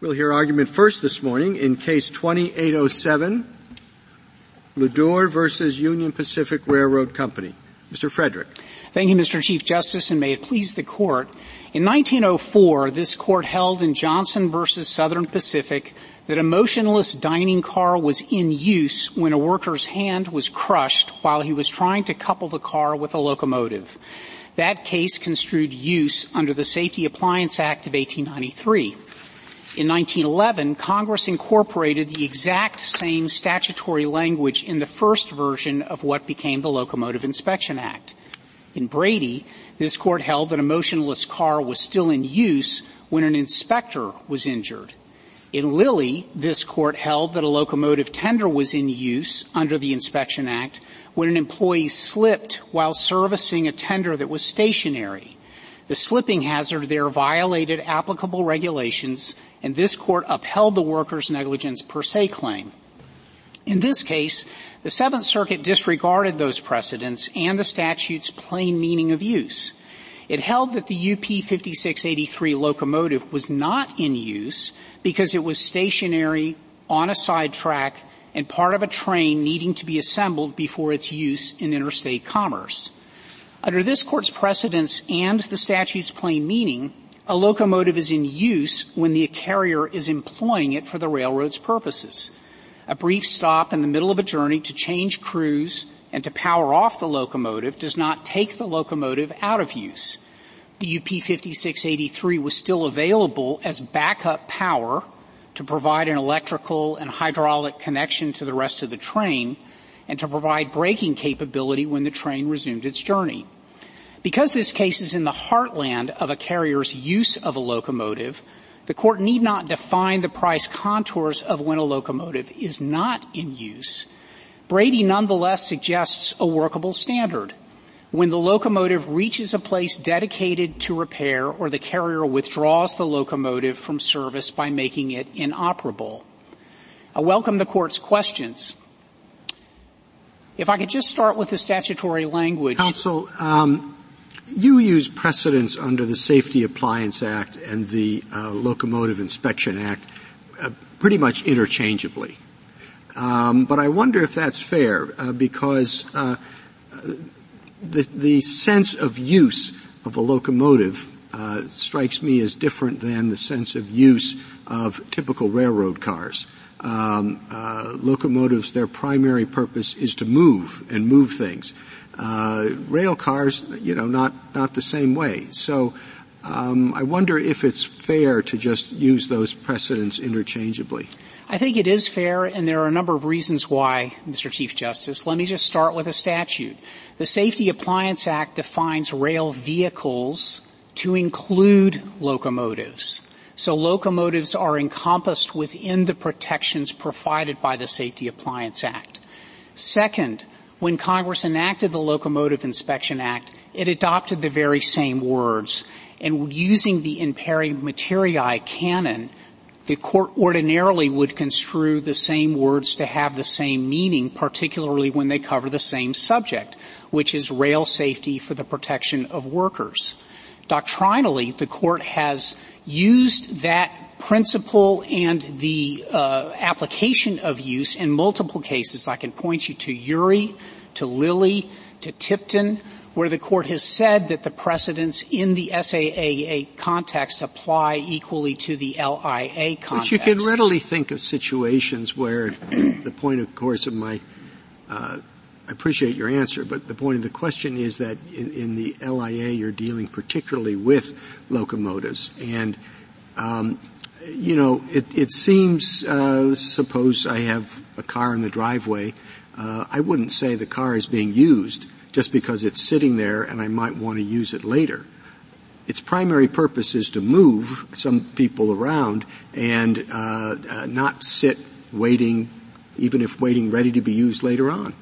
We'll hear argument first this morning in case 2807, LeDure versus Union Pacific Railroad Company. Mr. Frederick. Thank you, Mr. Chief Justice, and may it please the court. In 1904, this court held in Johnson versus Southern Pacific that a motionless dining car was in use when a worker's hand was crushed while he was trying to couple the car with a locomotive. That case construed use under the Safety Appliance Act of 1893. In 1911, Congress incorporated the exact same statutory language in the first version of what became the Locomotive Inspection Act. In Brady, this court held that a motionless car was still in use when an inspector was injured. In Lilly, this court held that a locomotive tender was in use under the Inspection Act when an employee slipped while servicing a tender that was stationary. The slipping hazard there violated applicable regulations and this court upheld the worker's negligence per se claim. In this case, the Seventh Circuit disregarded those precedents and the statute's plain meaning of use. It held that the UP 5683 locomotive was not in use because it was stationary on a side track and part of a train needing to be assembled before its use in interstate commerce. Under this court's precedents and the statute's plain meaning, a locomotive is in use when the carrier is employing it for the railroad's purposes. A brief stop in the middle of a journey to change crews and to power off the locomotive does not take the locomotive out of use. The UP 5683 was still available as backup power to provide an electrical and hydraulic connection to the rest of the train and to provide braking capability when the train resumed its journey. Because this case is in the heartland of a carrier's use of a locomotive, the court need not define the price contours of when a locomotive is not in use. Brady nonetheless suggests a workable standard. When the locomotive reaches a place dedicated to repair or the carrier withdraws the locomotive from service by making it inoperable. I welcome the court's questions. If I could just start with the statutory language. Counsel, um, you use precedents under the Safety Appliance Act and the uh, Locomotive Inspection Act uh, pretty much interchangeably. Um, but I wonder if that's fair uh, because uh, the, the sense of use of a locomotive uh, strikes me as different than the sense of use of typical railroad cars um, uh, locomotives, their primary purpose is to move and move things. Uh, rail cars, you know, not not the same way. So. Um, I wonder if it's fair to just use those precedents interchangeably. I think it is fair, and there are a number of reasons why, Mr. Chief Justice. Let me just start with a statute. The Safety Appliance Act defines rail vehicles to include locomotives. So locomotives are encompassed within the protections provided by the Safety Appliance Act. Second, when Congress enacted the Locomotive Inspection Act, it adopted the very same words. And using the in pari materia canon, the court ordinarily would construe the same words to have the same meaning, particularly when they cover the same subject, which is rail safety for the protection of workers. Doctrinally, the court has used that principle and the uh, application of use in multiple cases. I can point you to Urie, to Lilly, to Tipton, where the court has said that the precedents in the SAA context apply equally to the LIA context. But you can readily think of situations where the point, of course, of my uh, I appreciate your answer, but the point of the question is that in, in the LIA you're dealing particularly with locomotives, and um, you know it, it seems. Uh, suppose I have a car in the driveway, uh, I wouldn't say the car is being used just because it's sitting there and I might want to use it later. Its primary purpose is to move some people around and uh, uh not sit waiting, even if waiting ready to be used later on.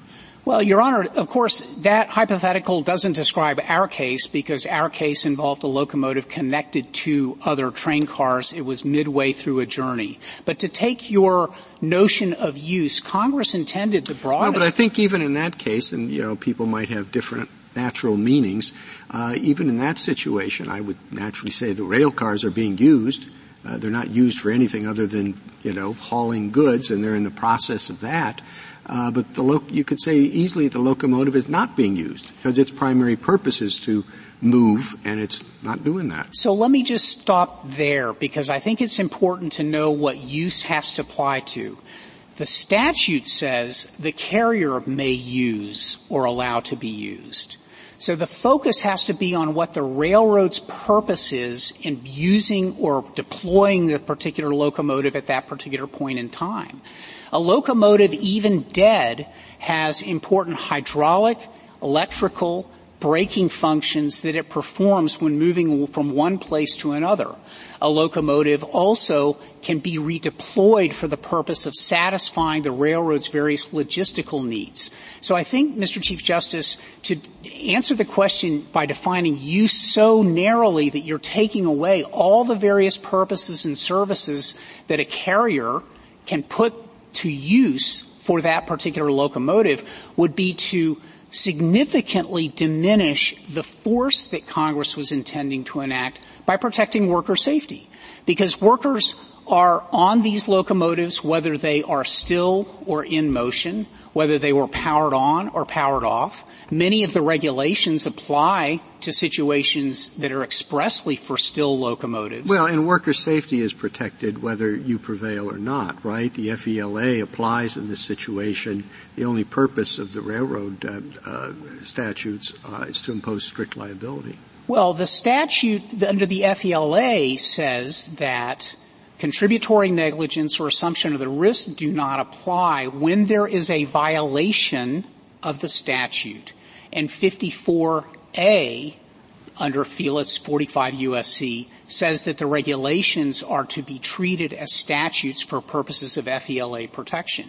Well, Your Honor, of course, that hypothetical doesn't describe our case because our case involved a locomotive connected to other train cars. It was midway through a journey. But to take your notion of use, Congress intended the broadest. No, but I think even in that case, and you know, people might have different natural meanings. Uh, even in that situation, I would naturally say the rail cars are being used uh, they're not used for anything other than, you know, hauling goods and they're in the process of that. Uh, but the lo- you could say easily the locomotive is not being used because its primary purpose is to move and it's not doing that. So let me just stop there because I think it's important to know what use has to apply to. The statute says the carrier may use or allow to be used. So the focus has to be on what the railroad's purpose is in using or deploying the particular locomotive at that particular point in time. A locomotive, even dead, has important hydraulic, electrical, braking functions that it performs when moving from one place to another. A locomotive also can be redeployed for the purpose of satisfying the railroad's various logistical needs. So I think, Mr. Chief Justice, to answer the question by defining use so narrowly that you're taking away all the various purposes and services that a carrier can put to use for that particular locomotive would be to significantly diminish the force that Congress was intending to enact by protecting worker safety. Because workers are on these locomotives whether they are still or in motion, whether they were powered on or powered off. Many of the regulations apply to situations that are expressly for still locomotives. Well, and worker safety is protected whether you prevail or not, right? The FELA applies in this situation. The only purpose of the railroad uh, uh, statutes uh, is to impose strict liability. Well, the statute under the FELA says that contributory negligence or assumption of the risk do not apply when there is a violation of the statute and 54A under FELA's 45 USC says that the regulations are to be treated as statutes for purposes of FELA protection.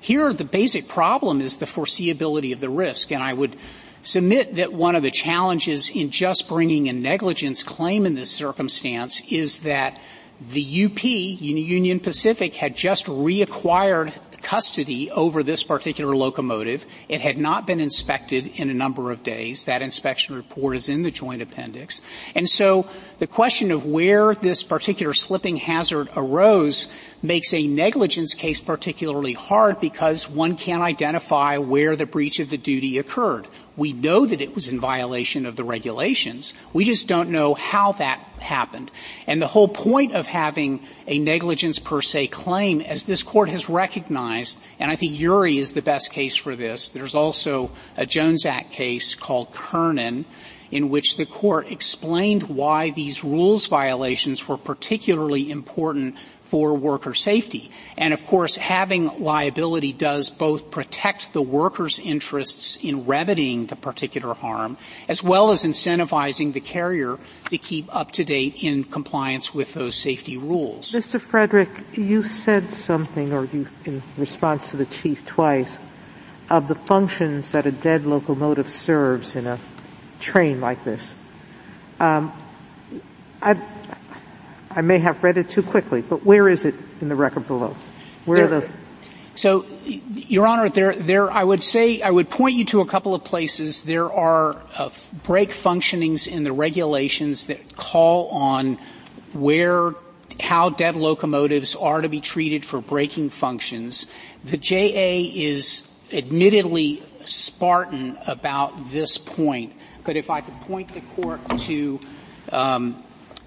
Here, the basic problem is the foreseeability of the risk, and I would submit that one of the challenges in just bringing a negligence claim in this circumstance is that the UP, Union Pacific, had just reacquired custody over this particular locomotive. It had not been inspected in a number of days. That inspection report is in the joint appendix. And so the question of where this particular slipping hazard arose makes a negligence case particularly hard because one can't identify where the breach of the duty occurred. We know that it was in violation of the regulations. We just don't know how that happened. And the whole point of having a negligence per se claim, as this court has recognized, and I think Urie is the best case for this, there's also a Jones Act case called Kernan, in which the court explained why these rules violations were particularly important for worker safety. And of course, having liability does both protect the worker's interests in remedying the particular harm, as well as incentivizing the carrier to keep up to date in compliance with those safety rules. Mr. Frederick, you said something, or you, in response to the chief twice, of the functions that a dead locomotive serves in a train like this. Um, I, I may have read it too quickly, but where is it in the record below? Where there, are those? So, Your Honor, there, there, I would say, I would point you to a couple of places. There are uh, brake functionings in the regulations that call on where, how dead locomotives are to be treated for braking functions. The JA is admittedly Spartan about this point, but if I could point the court to um,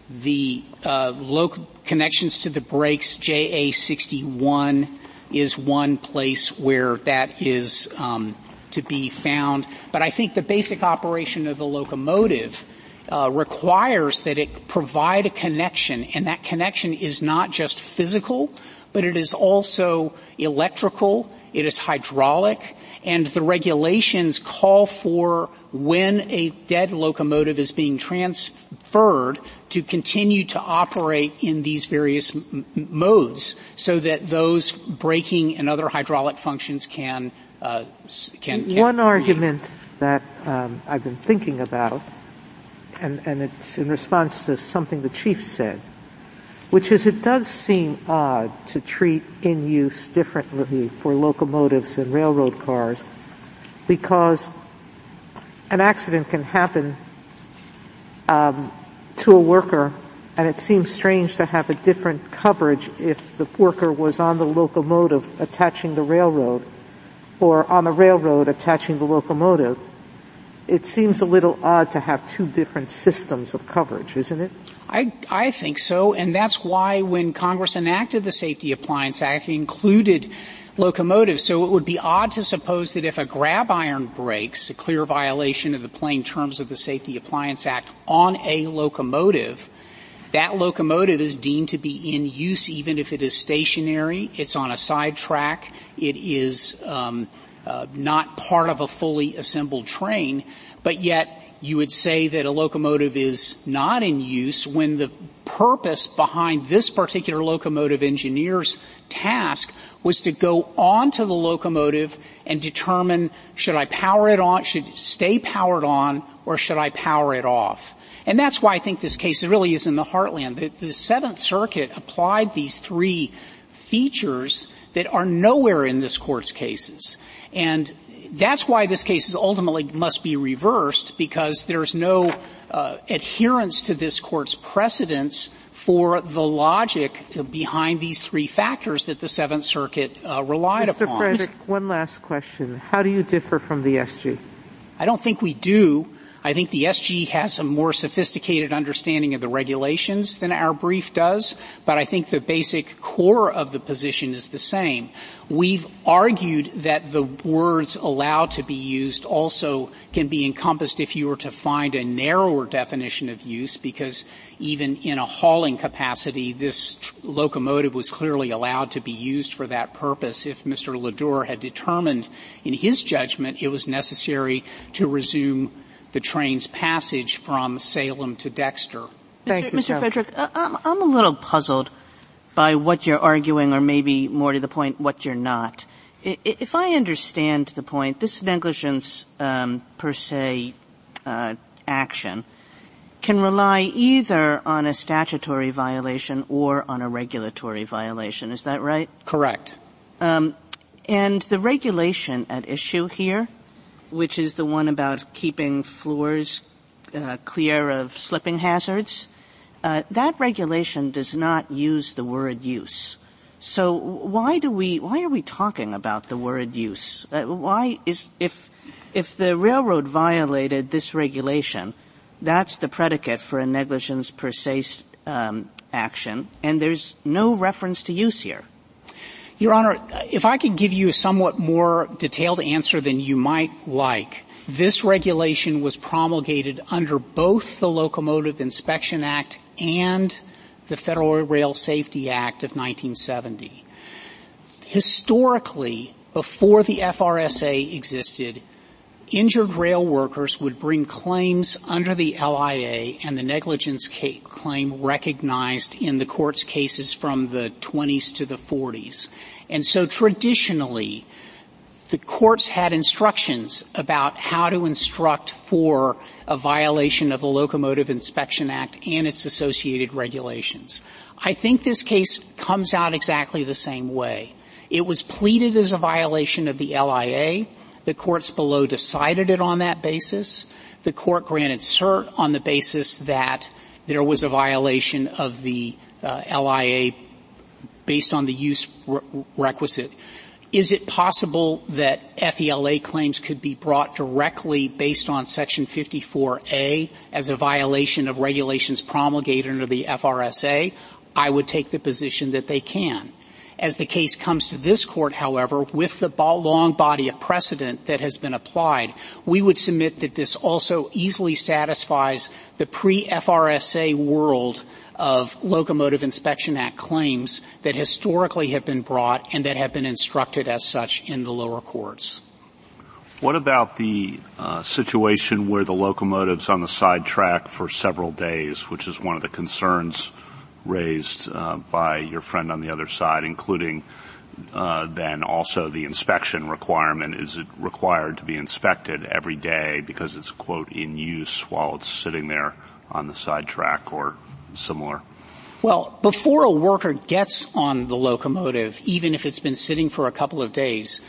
the uh, local connections to the brakes, JA61 is one place where that is um, to be found. But I think the basic operation of the locomotive uh, requires that it provide a connection, and that connection is not just physical, but it is also electrical, it is hydraulic, and the regulations call for when a dead locomotive is being transferred to continue to operate in these various m- modes so that those braking and other hydraulic functions can uh, can, can, One argument that um, I've been thinking about, and, and it's in response to something the chief said, which is it does seem odd to treat in use differently for locomotives and railroad cars because an accident can happen um, to a worker And it seems strange to have a different coverage if the worker was on the locomotive attaching the railroad or on the railroad attaching the locomotive. It seems a little odd to have two different systems of coverage, isn't it? I, I think so, and that's why when Congress enacted the Safety Appliance Act, it included locomotives. So it would be odd to suppose that if a grab iron breaks, a clear violation of the plain terms of the Safety Appliance Act, on a locomotive, that locomotive is deemed to be in use even if it is stationary. It's on a side track. It is um, uh, not part of a fully assembled train, but yet you would say that a locomotive is not in use when the purpose behind this particular locomotive engineer's task was to go onto the locomotive and determine should I power it on, should it stay powered on, or should I power it off? And that's why I think this case really is in the heartland. The, the Seventh Circuit applied these three features that are nowhere in this court's cases. And that's why this case is ultimately must be reversed because there's no uh, adherence to this court's precedents for the logic behind these three factors that the Seventh Circuit uh, relied Mr. upon. Mr. Frederick, one last question. How do you differ from the SG? I don't think we do. I think the SG has a more sophisticated understanding of the regulations than our brief does, but I think the basic core of the position is the same. We've argued that the words allowed to be used also can be encompassed if you were to find a narrower definition of use because even in a hauling capacity, this locomotive was clearly allowed to be used for that purpose if Mr. LeDure had determined in his judgment it was necessary to resume the train's passage from Salem to Dexter. Thank Mr. you, Mr. Frederick, uh, I'm, I'm a little puzzled by what you're arguing, or maybe more to the point, what you're not. If I understand the point, this negligence um, per se uh, action can rely either on a statutory violation or on a regulatory violation. Is that right? Correct. Um, and the regulation at issue here which is the one about keeping floors uh, clear of slipping hazards, uh, that regulation does not use the word use. So why do we, why are we talking about the word use? Uh, why is, if, if the railroad violated this regulation, that's the predicate for a negligence per se um, action, and there's no reference to use here. Your Honor, if I could give you a somewhat more detailed answer than you might like, this regulation was promulgated under both the Locomotive Inspection Act and the Federal Rail Safety Act of 1970. Historically, before the FRSA existed, injured rail workers would bring claims under the LIA and the negligence claim recognized in the court's cases from the 20s to the 40s. And so traditionally, the courts had instructions about how to instruct for a violation of the Locomotive Inspection Act and its associated regulations. I think this case comes out exactly the same way. It was pleaded as a violation of the LIA. The courts below decided it on that basis. The court granted cert on the basis that there was a violation of the uh, LIA based on the use requisite. Is it possible that FELA claims could be brought directly based on Section 54A as a violation of regulations promulgated under the FRSA? I would take the position that they can. As the case comes to this court, however, with the long body of precedent that has been applied, we would submit that this also easily satisfies the pre-FRSA world of Locomotive Inspection Act claims that historically have been brought and that have been instructed as such in the lower courts. What about the uh, situation where the locomotive's on the side track for several days, which is one of the concerns raised uh, by your friend on the other side, including uh, then also the inspection requirement. Is it required to be inspected every day because it's, quote, in use while it's sitting there on the side track or similar? Well, before a worker gets on the locomotive, even if it's been sitting for a couple of days,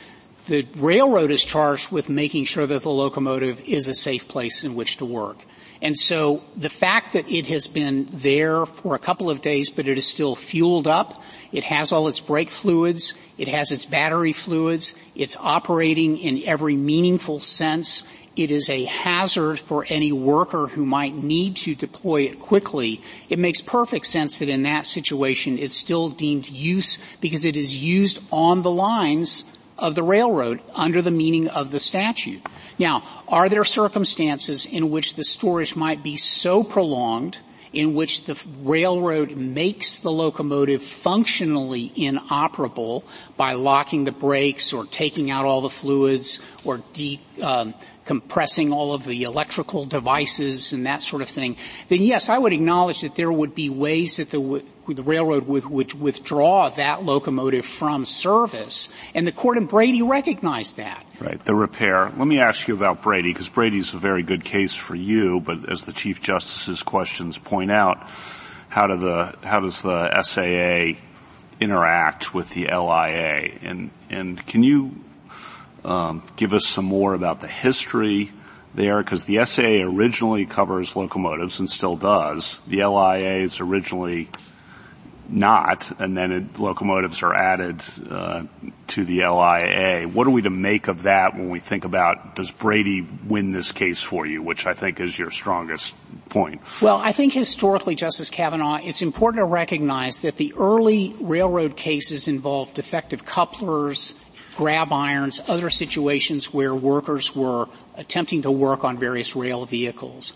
the railroad is charged with making sure that the locomotive is a safe place in which to work. And so the fact that it has been there for a couple of days, but it is still fueled up, it has all its brake fluids, it has its battery fluids, it's operating in every meaningful sense, it is a hazard for any worker who might need to deploy it quickly, it makes perfect sense that in that situation it's still deemed use because it is used on the lines of the railroad under the meaning of the statute. Now, are there circumstances in which the storage might be so prolonged in which the railroad makes the locomotive functionally inoperable by locking the brakes or taking out all the fluids or de- um, compressing all of the electrical devices and that sort of thing, then yes, I would acknowledge that there would be ways that the, the railroad would, would withdraw that locomotive from service. And the court in Brady recognized that. Right, the repair. Let me ask you about Brady, because Brady's a very good case for you, but as the Chief Justice's questions point out, how, do the, how does the SAA interact with the LIA? And, and can you um, give us some more about the history there? Because the SAA originally covers locomotives and still does. The LIA is originally not, and then it, locomotives are added uh, to the LIA. What are we to make of that when we think about does Brady win this case for you, which I think is your strongest point? Well, I think historically, Justice Kavanaugh, it's important to recognize that the early railroad cases involved defective couplers grab irons, other situations where workers were attempting to work on various rail vehicles.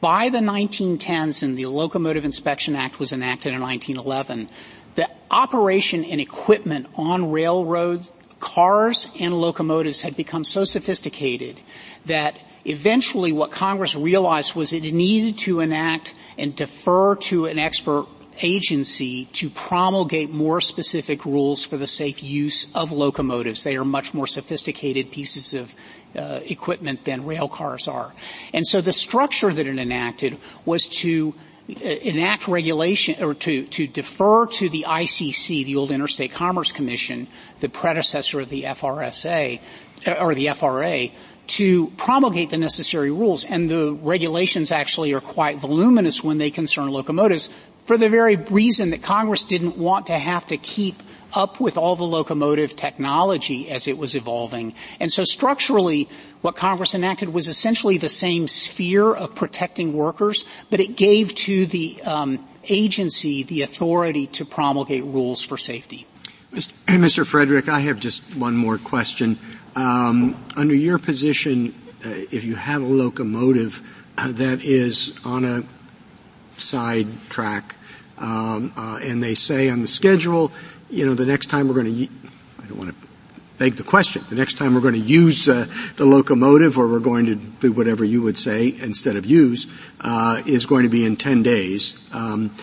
By the 1910s and the Locomotive Inspection Act was enacted in 1911, the operation and equipment on railroads, cars and locomotives had become so sophisticated that eventually what Congress realized was it needed to enact and defer to an expert agency to promulgate more specific rules for the safe use of locomotives. They are much more sophisticated pieces of uh, equipment than rail cars are. And so the structure that it enacted was to uh, enact regulation or to, to defer to the ICC, the old Interstate Commerce Commission, the predecessor of the FRSA, uh, or the FRA, to promulgate the necessary rules. And the regulations actually are quite voluminous when they concern locomotives for the very reason that Congress didn't want to have to keep up with all the locomotive technology as it was evolving. And so structurally, what Congress enacted was essentially the same sphere of protecting workers, but it gave to the um, agency the authority to promulgate rules for safety. Mr. Frederick, I have just one more question. Um, under your position, uh, if you have a locomotive uh, that is on a side track, um, uh, and they say on the schedule, you know, the next time we're going to, I don't want to beg the question. The next time we're going to use uh, the locomotive, or we're going to do whatever you would say instead of use, uh, is going to be in 10 days. Um,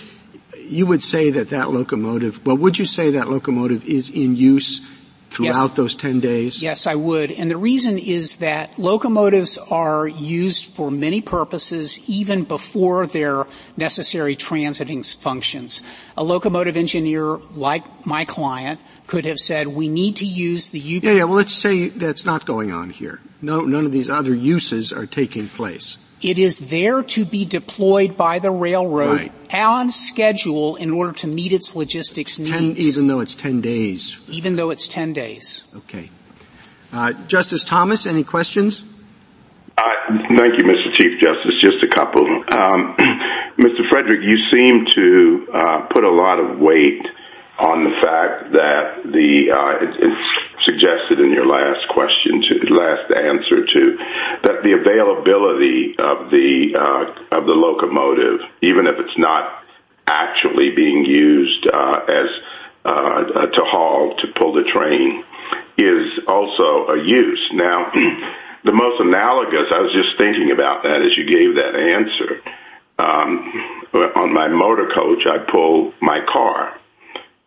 you would say that that locomotive, well, would you say that locomotive is in use throughout yes. those 10 days? Yes, I would. And the reason is that locomotives are used for many purposes even before their necessary transiting functions. A locomotive engineer like my client could have said, we need to use the UP. Yeah, yeah, well let's say that's not going on here. No, none of these other uses are taking place. It is there to be deployed by the railroad right. on schedule in order to meet its logistics needs. Ten, even though it's 10 days. Even though it's 10 days. Okay. Uh, Justice Thomas, any questions? Uh, thank you, Mr. Chief Justice. Just a couple. Um, Mr. Frederick, you seem to uh, put a lot of weight on the fact that the uh, it, it's suggested in your last question to last answer to that the availability of the uh, of the locomotive, even if it's not actually being used uh, as uh, to haul to pull the train, is also a use. Now, the most analogous, I was just thinking about that as you gave that answer. Um, on my motor coach, I pull my car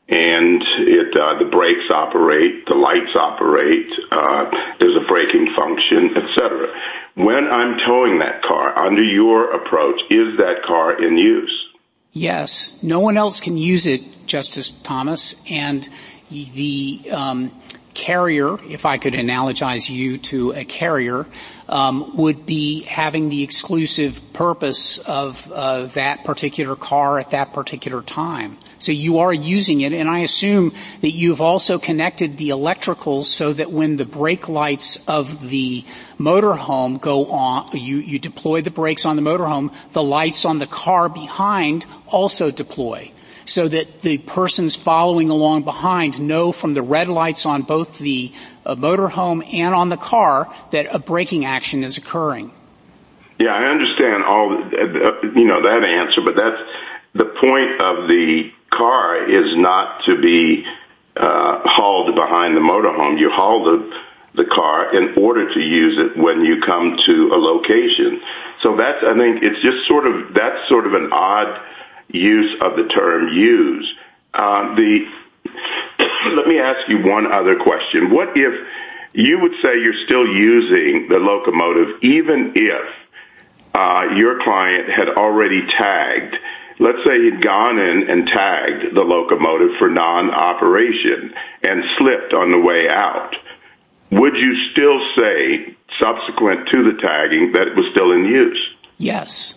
and it uh, the brakes operate, the lights operate, uh, there's a braking function, etc. When I'm towing that car, under your approach, is that car in use? Yes, no one else can use it, Justice Thomas, and the um, carrier, if I could analogize you to a carrier, um, would be having the exclusive purpose of uh, that particular car at that particular time. So you are using it, and I assume that you've also connected the electricals so that when the brake lights of the motorhome go on, you, you deploy the brakes on the motorhome, the lights on the car behind also deploy so that the persons following along behind know from the red lights on both the uh, motorhome and on the car that a braking action is occurring. Yeah, I understand all, uh, you know, that answer, but that's the point of the car is not to be uh, hauled behind the motorhome. You haul the the car in order to use it when you come to a location. So that's, I think, it's just sort of that's sort of an odd use of the term use. Uh, the let me ask you one other question. What if you would say you're still using the locomotive even if uh, your client had already tagged let's say he'd gone in and tagged the locomotive for non-operation and slipped on the way out, would you still say, subsequent to the tagging, that it was still in use? Yes.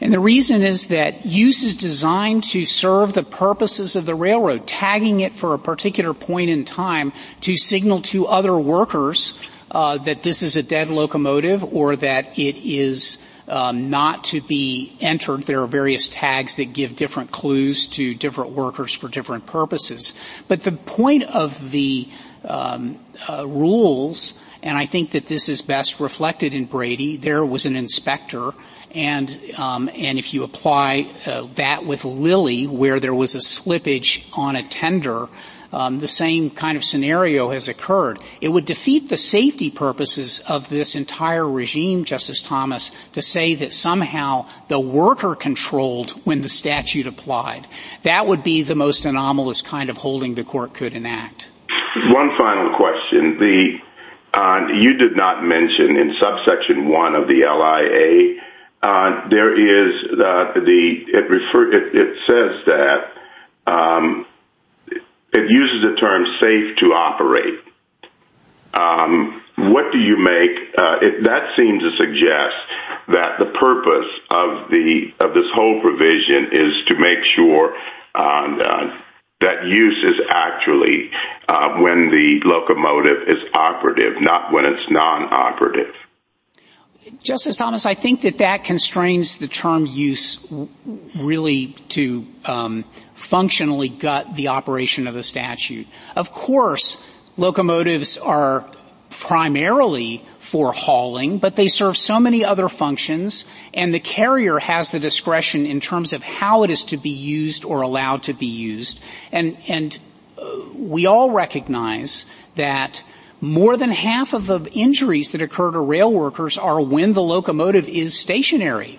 And the reason is that use is designed to serve the purposes of the railroad, tagging it for a particular point in time to signal to other workers uh, that this is a dead locomotive or that it is um, not to be entered. There are various tags that give different clues to different workers for different purposes. But the point of the um, uh, rules, and I think that this is best reflected in Brady, there was an inspector and um, and if you apply uh, that with Lilly, where there was a slippage on a tender, um, the same kind of scenario has occurred. It would defeat the safety purposes of this entire regime, Justice Thomas, to say that somehow the worker controlled when the statute applied. That would be the most anomalous kind of holding the court could enact. One final question. The uh, you did not mention in subsection one of the LIA uh, there is uh, the it refer it, it says that um, it uses the term safe to operate. Um, what do you make? Uh, that seems to suggest that the purpose of the of this whole provision is to make sure uh, uh, that use is actually when the locomotive is operative, not when it's non-operative. Justice Thomas, I think that that constrains the term use really to um, functionally gut the operation of the statute. Of course, locomotives are primarily for hauling, but they serve so many other functions, and the carrier has the discretion in terms of how it is to be used or allowed to be used. And, and uh, we all recognize that more than half of the injuries that occur to rail workers are when the locomotive is stationary.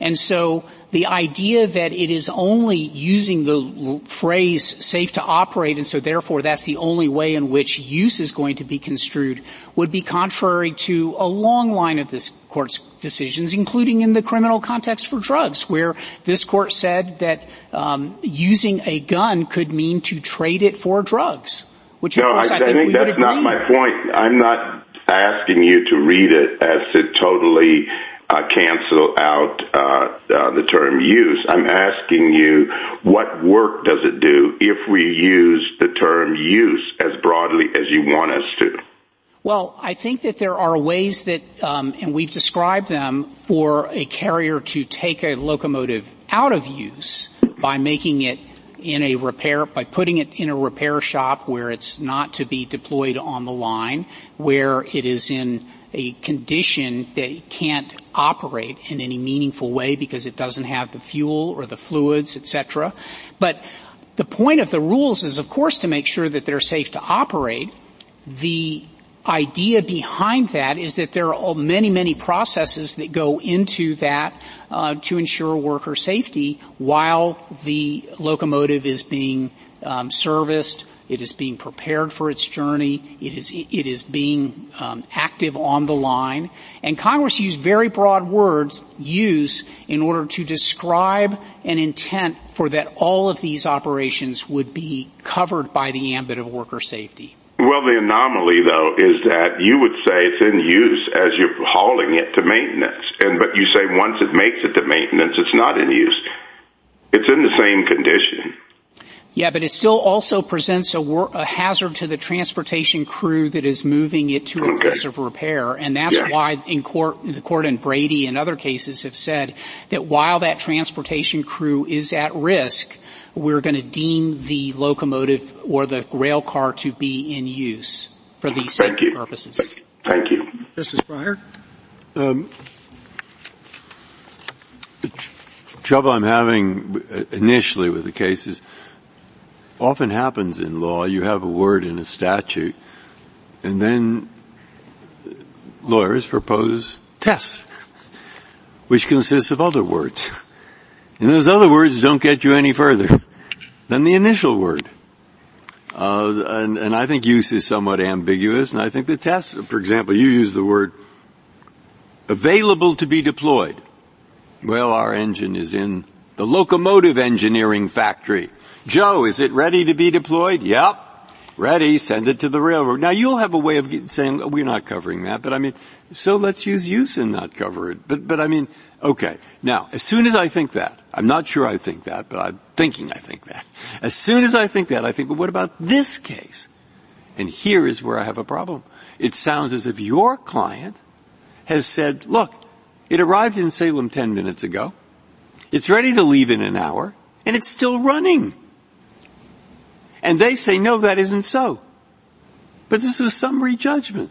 And so the idea that it is only using the phrase safe to operate and so therefore that's the only way in which use is going to be construed would be contrary to a long line of this court's decisions, including in the criminal context for drugs, where this court said that um, using a gun could mean to trade it for drugs. Which no, course, I, I, think, think that's not my point. I'm not asking you to read it as to totally uh, cancel out uh, uh, the term use. I'm asking you what work does it do if we use the term use as broadly as you want us to? Well, I think that there are ways that, um, and we've described them for a carrier to take a locomotive out of use by making it in a repair, by putting it in a repair shop where it's not to be deployed on the line, where it is in a condition that it can't operate in any meaningful way because it doesn't have the fuel or the fluids, etc. But the point of the rules is, of course, to make sure that they're safe to operate. The idea behind that is that there are many, many processes that go into that uh, to ensure worker safety while the locomotive is being um, serviced, it is being prepared for its journey. It is it is being um, active on the line. And Congress used very broad words use in order to describe an intent for that all of these operations would be covered by the ambit of worker safety. Well, the anomaly, though, is that you would say it's in use as you're hauling it to maintenance. And But you say once it makes it to maintenance, it's not in use. It's in the same condition. Yeah, but it still also presents a, wor- a, hazard to the transportation crew that is moving it to a okay. place of repair. And that's yeah. why in court, the court and Brady and other cases have said that while that transportation crew is at risk, we're going to deem the locomotive or the rail car to be in use for these safety purposes. Thank you. Justice Breyer? Um, the trouble I'm having initially with the case is often happens in law. You have a word in a statute, and then lawyers propose tests, which consists of other words. And those other words don't get you any further than the initial word. Uh, and, and, I think use is somewhat ambiguous, and I think the test, for example, you use the word available to be deployed. Well, our engine is in the locomotive engineering factory. Joe, is it ready to be deployed? Yep. Ready, send it to the railroad. Now you'll have a way of saying, we're not covering that, but I mean, so let's use use and not cover it. But, but I mean, okay. Now, as soon as I think that, I'm not sure I think that, but I'm thinking I think that. As soon as I think that, I think, well, what about this case? And here is where I have a problem. It sounds as if your client has said, look, it arrived in Salem 10 minutes ago. It's ready to leave in an hour, and it's still running. And they say, no, that isn't so. But this was summary judgment.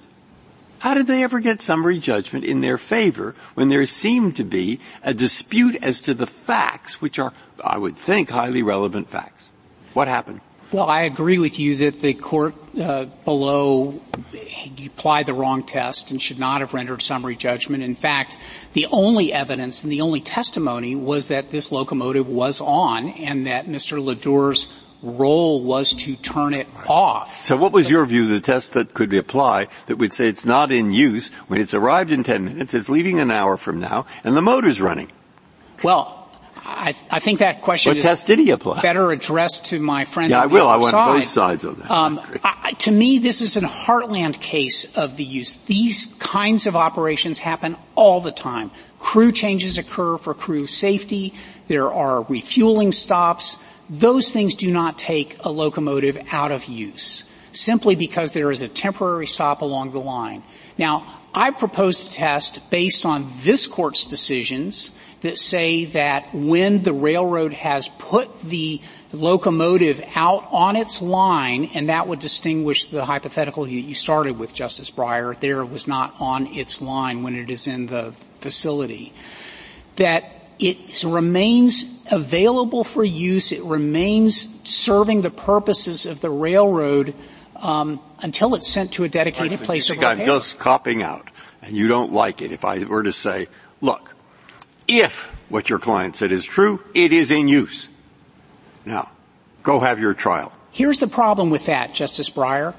How did they ever get summary judgment in their favor when there seemed to be a dispute as to the facts, which are, I would think, highly relevant facts? What happened? Well, I agree with you that the court uh, below applied the wrong test and should not have rendered summary judgment. In fact, the only evidence and the only testimony was that this locomotive was on and that Mr. LeDure's role was to turn it off. So what was your view of the test that could be applied that would say it's not in use when it's arrived in 10 minutes, it's leaving an hour from now, and the motor's running? Well, I, I think that question what test did he apply? better addressed to my friend. Yeah, I will. I want side. both sides of that. Um, I, to me, this is a heartland case of the use. These kinds of operations happen all the time. Crew changes occur for crew safety. There are refueling stops those things do not take a locomotive out of use simply because there is a temporary stop along the line. Now, I proposed a test based on this court's decisions that say that when the railroad has put the locomotive out on its line, and that would distinguish the hypothetical you started with, Justice Breyer, there was not on its line when it is in the facility, that it remains available for use. It remains serving the purposes of the railroad um, until it's sent to a dedicated right, place of repair. I'm just copping out, and you don't like it. If I were to say, look, if what your client said is true, it is in use. Now, go have your trial. Here's the problem with that, Justice Breyer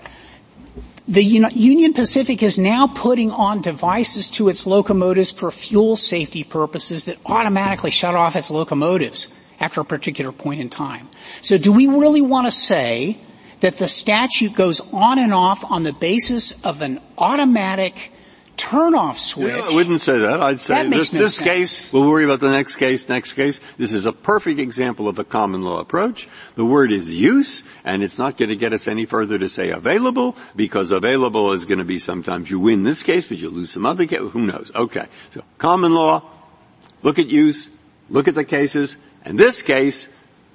the Union Pacific is now putting on devices to its locomotives for fuel safety purposes that automatically shut off its locomotives after a particular point in time. So do we really want to say that the statute goes on and off on the basis of an automatic turn-off switch. Yeah, I wouldn't say that. I'd say that this, no this case, we'll worry about the next case, next case. This is a perfect example of a common law approach. The word is use, and it's not going to get us any further to say available, because available is going to be sometimes you win this case, but you lose some other case. Who knows? Okay. So common law, look at use, look at the cases, and this case,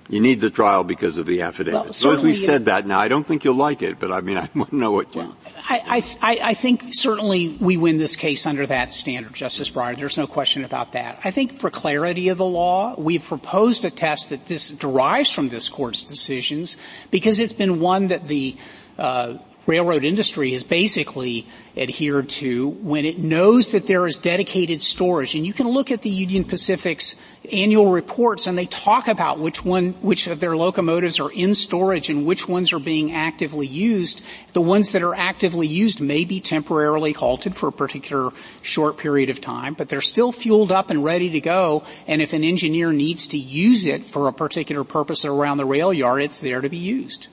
you need the trial because of the affidavit. Well, so as we said that, now I don't think you'll like it, but I mean, I want to know what you. Well, I, I, I, think certainly we win this case under that standard, Justice Breyer. There's no question about that. I think for clarity of the law, we've proposed a test that this derives from this court's decisions because it's been one that the uh, railroad industry has basically adhered to when it knows that there is dedicated storage. And you can look at the Union Pacific's annual reports and they talk about which one, which of their locomotives are in storage and which ones are being actively used. The ones that are actively used may be temporarily halted for a particular short period of time, but they're still fueled up and ready to go. And if an engineer needs to use it for a particular purpose around the rail yard, it's there to be used.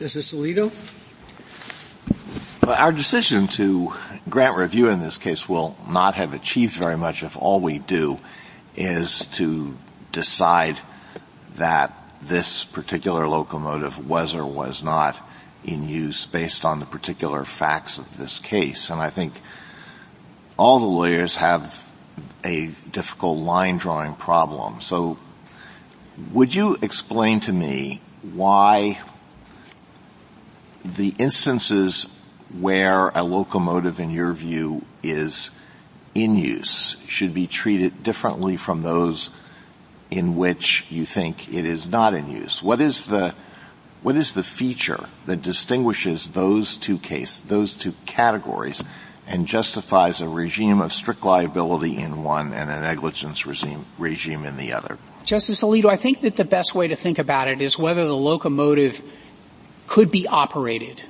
Justice Alito? Well, our decision to grant review in this case will not have achieved very much if all we do is to decide that this particular locomotive was or was not in use based on the particular facts of this case. And I think all the lawyers have a difficult line drawing problem. So would you explain to me why the instances where a locomotive in your view is in use should be treated differently from those in which you think it is not in use? What is the what is the feature that distinguishes those two cases, those two categories, and justifies a regime of strict liability in one and a negligence regime, regime in the other? Justice Alito, I think that the best way to think about it is whether the locomotive could be operated,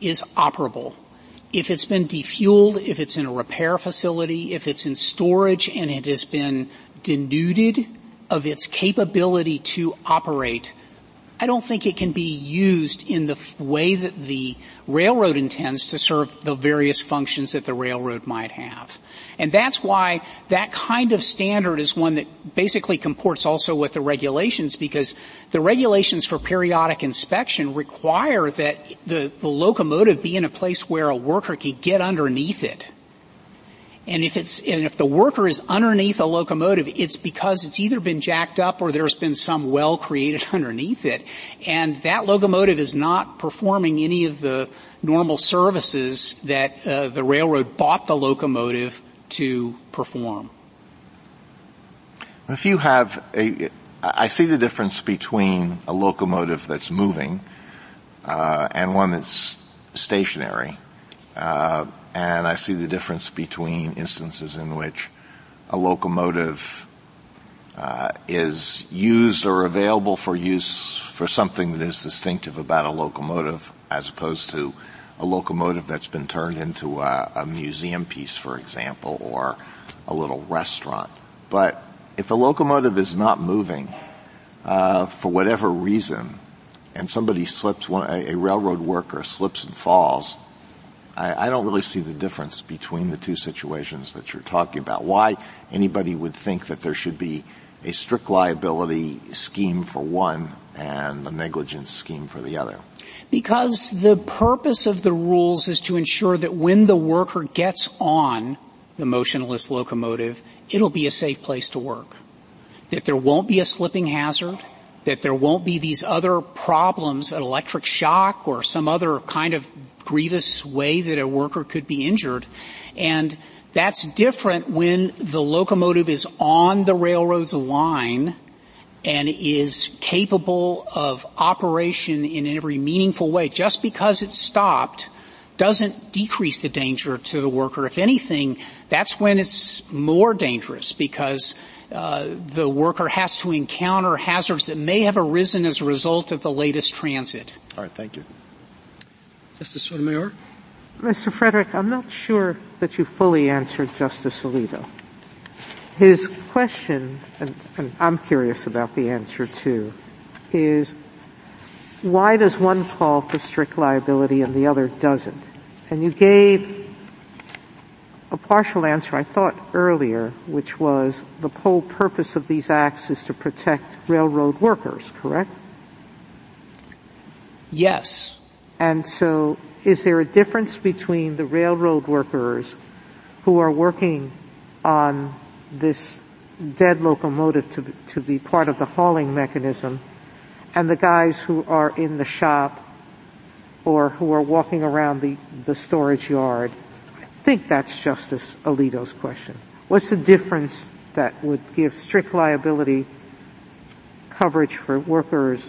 is operable. If it's been defueled, if it's in a repair facility, if it's in storage and it has been denuded of its capability to operate, I don't think it can be used in the way that the railroad intends to serve the various functions that the railroad might have. And that's why that kind of standard is one that basically comports also with the regulations because the regulations for periodic inspection require that the, the locomotive be in a place where a worker can get underneath it and if it's, and if the worker is underneath a locomotive, it's because it's either been jacked up or there's been some well created underneath it. And that locomotive is not performing any of the normal services that uh, the railroad bought the locomotive to perform. If you have a, I see the difference between a locomotive that's moving uh, and one that's stationary. Uh, and I see the difference between instances in which a locomotive uh, is used or available for use for something that is distinctive about a locomotive as opposed to a locomotive that's been turned into a, a museum piece, for example, or a little restaurant. But if a locomotive is not moving uh, for whatever reason, and somebody slips, one, a, a railroad worker slips and falls, I, I don't really see the difference between the two situations that you're talking about. Why anybody would think that there should be a strict liability scheme for one and a negligence scheme for the other? Because the purpose of the rules is to ensure that when the worker gets on the motionless locomotive, it'll be a safe place to work. That there won't be a slipping hazard, that there won't be these other problems, an electric shock or some other kind of grievous way that a worker could be injured. And that's different when the locomotive is on the railroad's line and is capable of operation in every meaningful way. Just because it's stopped doesn't decrease the danger to the worker. If anything, that's when it's more dangerous because uh, the worker has to encounter hazards that may have arisen as a result of the latest transit. All right, thank you. Justice Sotomayor? Mr. Frederick, I'm not sure that you fully answered Justice Alito. His question, and, and I'm curious about the answer too, is why does one call for strict liability and the other doesn't? And you gave a partial answer, I thought, earlier, which was the whole purpose of these acts is to protect railroad workers, correct? Yes. And so is there a difference between the railroad workers who are working on this dead locomotive to, to be part of the hauling mechanism and the guys who are in the shop or who are walking around the, the storage yard? I think that's Justice Alito's question. What's the difference that would give strict liability coverage for workers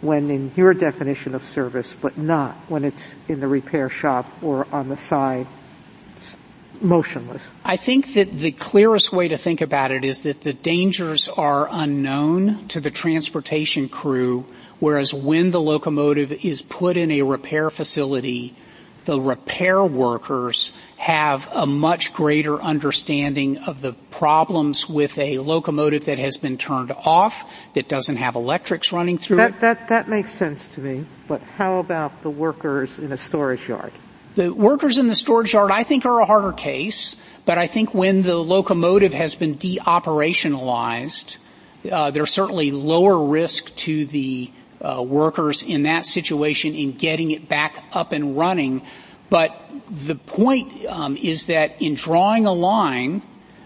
when in your definition of service, but not when it's in the repair shop or on the side motionless? I think that the clearest way to think about it is that the dangers are unknown to the transportation crew, whereas when the locomotive is put in a repair facility, the repair workers have a much greater understanding of the problems with a locomotive that has been turned off, that doesn't have electrics running through that, it. That, that makes sense to me, but how about the workers in a storage yard? The workers in the storage yard, I think, are a harder case, but I think when the locomotive has been de-operationalized, uh, there's certainly lower risk to the uh, workers in that situation in getting it back up and running. But the point um, is that in drawing a line,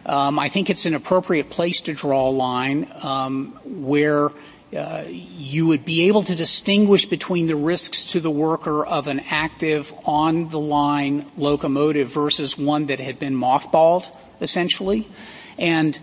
um, I think it's an appropriate place to draw a line um, where uh, you would be able to distinguish between the risks to the worker of an active on the line locomotive versus one that had been mothballed, essentially. And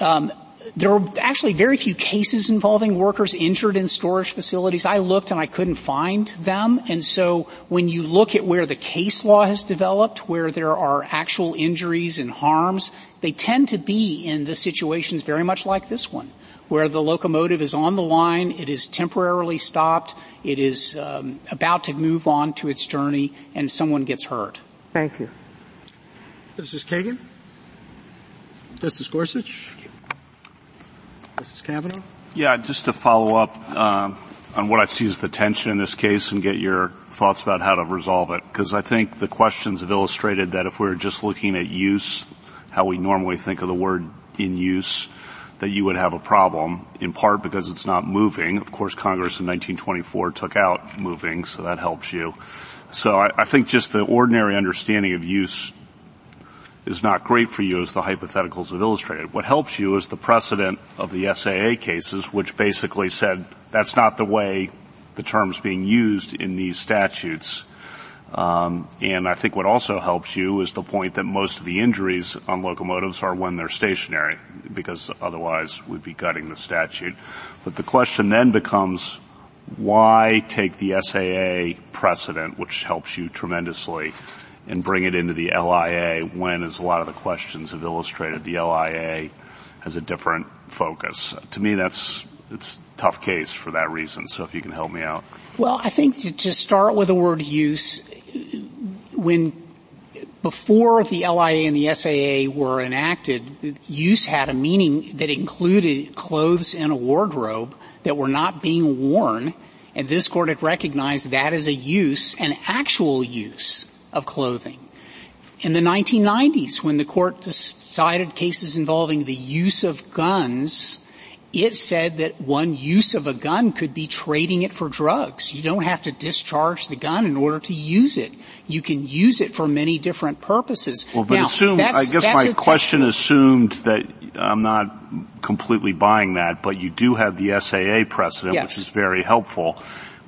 um, there are actually very few cases involving workers injured in storage facilities. I looked and I couldn't find them. And so when you look at where the case law has developed, where there are actual injuries and harms, they tend to be in the situations very much like this one where the locomotive is on the line, it is temporarily stopped, it is um, about to move on to its journey, and someone gets hurt. Thank you. Justice Kagan? Justice Gorsuch? Kavanaugh? Yeah, just to follow up uh, on what I see as the tension in this case and get your thoughts about how to resolve it, because I think the questions have illustrated that if we we're just looking at use, how we normally think of the word in use, that you would have a problem, in part because it's not moving. Of course, Congress in 1924 took out moving, so that helps you. So I, I think just the ordinary understanding of use is not great for you as the hypotheticals have illustrated. What helps you is the precedent of the SAA cases, which basically said that's not the way the term's being used in these statutes. Um, and I think what also helps you is the point that most of the injuries on locomotives are when they're stationary, because otherwise we'd be gutting the statute. But the question then becomes, why take the SAA precedent, which helps you tremendously, and bring it into the LIA when, as a lot of the questions have illustrated, the LIA has a different focus. To me, that's it's tough case for that reason. So if you can help me out. Well, I think to start with the word use, when before the LIA and the SAA were enacted, use had a meaning that included clothes in a wardrobe that were not being worn, and this court had recognized that as a use, an actual use of clothing. In the 1990s, when the court decided cases involving the use of guns it said that one use of a gun could be trading it for drugs. You don't have to discharge the gun in order to use it. You can use it for many different purposes. Well, but now, assume, I guess my question assumed that I'm not completely buying that, but you do have the SAA precedent, yes. which is very helpful.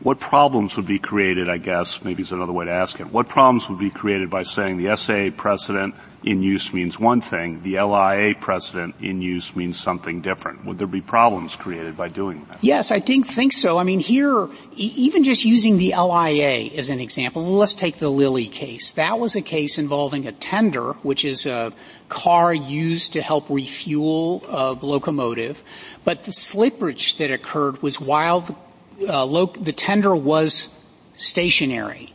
What problems would be created, I guess, maybe is another way to ask it, what problems would be created by saying the SA precedent in use means one thing, the LIA precedent in use means something different. Would there be problems created by doing that? Yes, I think, think so. I mean, here, even just using the LIA as an example, let's take the Lilly case. That was a case involving a tender, which is a car used to help refuel a locomotive, but the slippage that occurred was while the, uh, lo- the tender was stationary.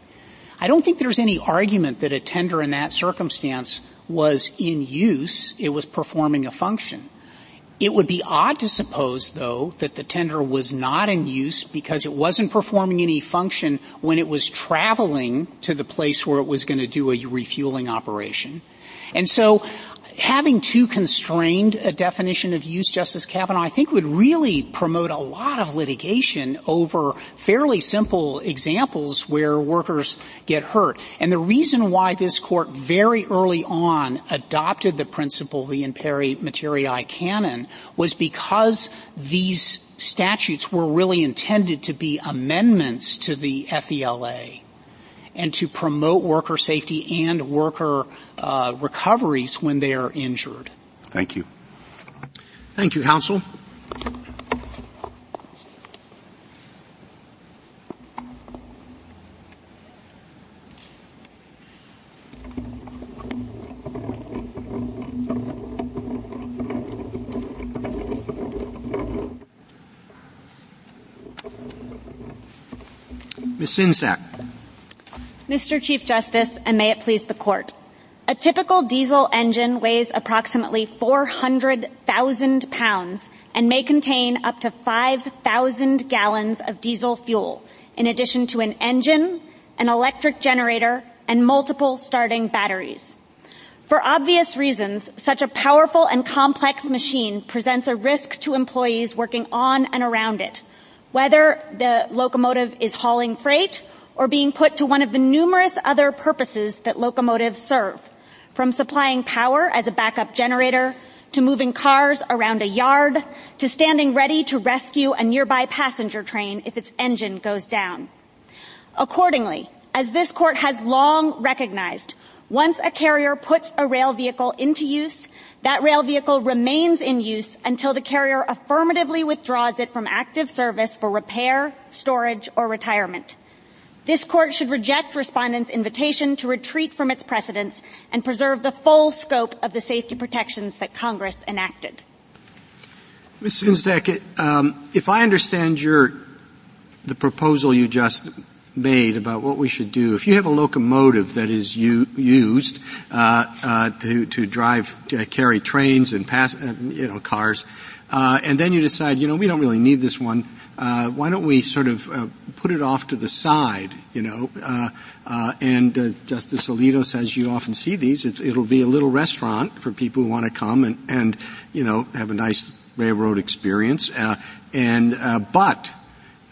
I don't think there's any argument that a tender in that circumstance was in use, it was performing a function. It would be odd to suppose, though, that the tender was not in use because it wasn't performing any function when it was traveling to the place where it was going to do a refueling operation. And so having too constrained a definition of use, Justice Kavanaugh, I think would really promote a lot of litigation over fairly simple examples where workers get hurt. And the reason why this court very early on adopted the principle, the in pari materia canon, was because these statutes were really intended to be amendments to the FELA and to promote worker safety and worker uh, recoveries when they are injured. Thank you. Thank you, counsel. Ms. Sinzdak. Mr. Chief Justice, and may it please the court. A typical diesel engine weighs approximately 400,000 pounds and may contain up to 5,000 gallons of diesel fuel, in addition to an engine, an electric generator, and multiple starting batteries. For obvious reasons, such a powerful and complex machine presents a risk to employees working on and around it, whether the locomotive is hauling freight or being put to one of the numerous other purposes that locomotives serve, from supplying power as a backup generator to moving cars around a yard to standing ready to rescue a nearby passenger train if its engine goes down. Accordingly, as this court has long recognized, once a carrier puts a rail vehicle into use, that rail vehicle remains in use until the carrier affirmatively withdraws it from active service for repair, storage, or retirement. This court should reject respondents' invitation to retreat from its precedents and preserve the full scope of the safety protections that Congress enacted. Ms. Sinzdak, um, if I understand your the proposal you just made about what we should do. If you have a locomotive that is u- used uh, uh, to to drive to carry trains and pass uh, you know cars, uh, and then you decide you know we don't really need this one. Uh, why don't we sort of uh, put it off to the side, you know? Uh, uh, and uh, Justice Alito says you often see these. It, it'll be a little restaurant for people who want to come and, and you know have a nice railroad experience. and but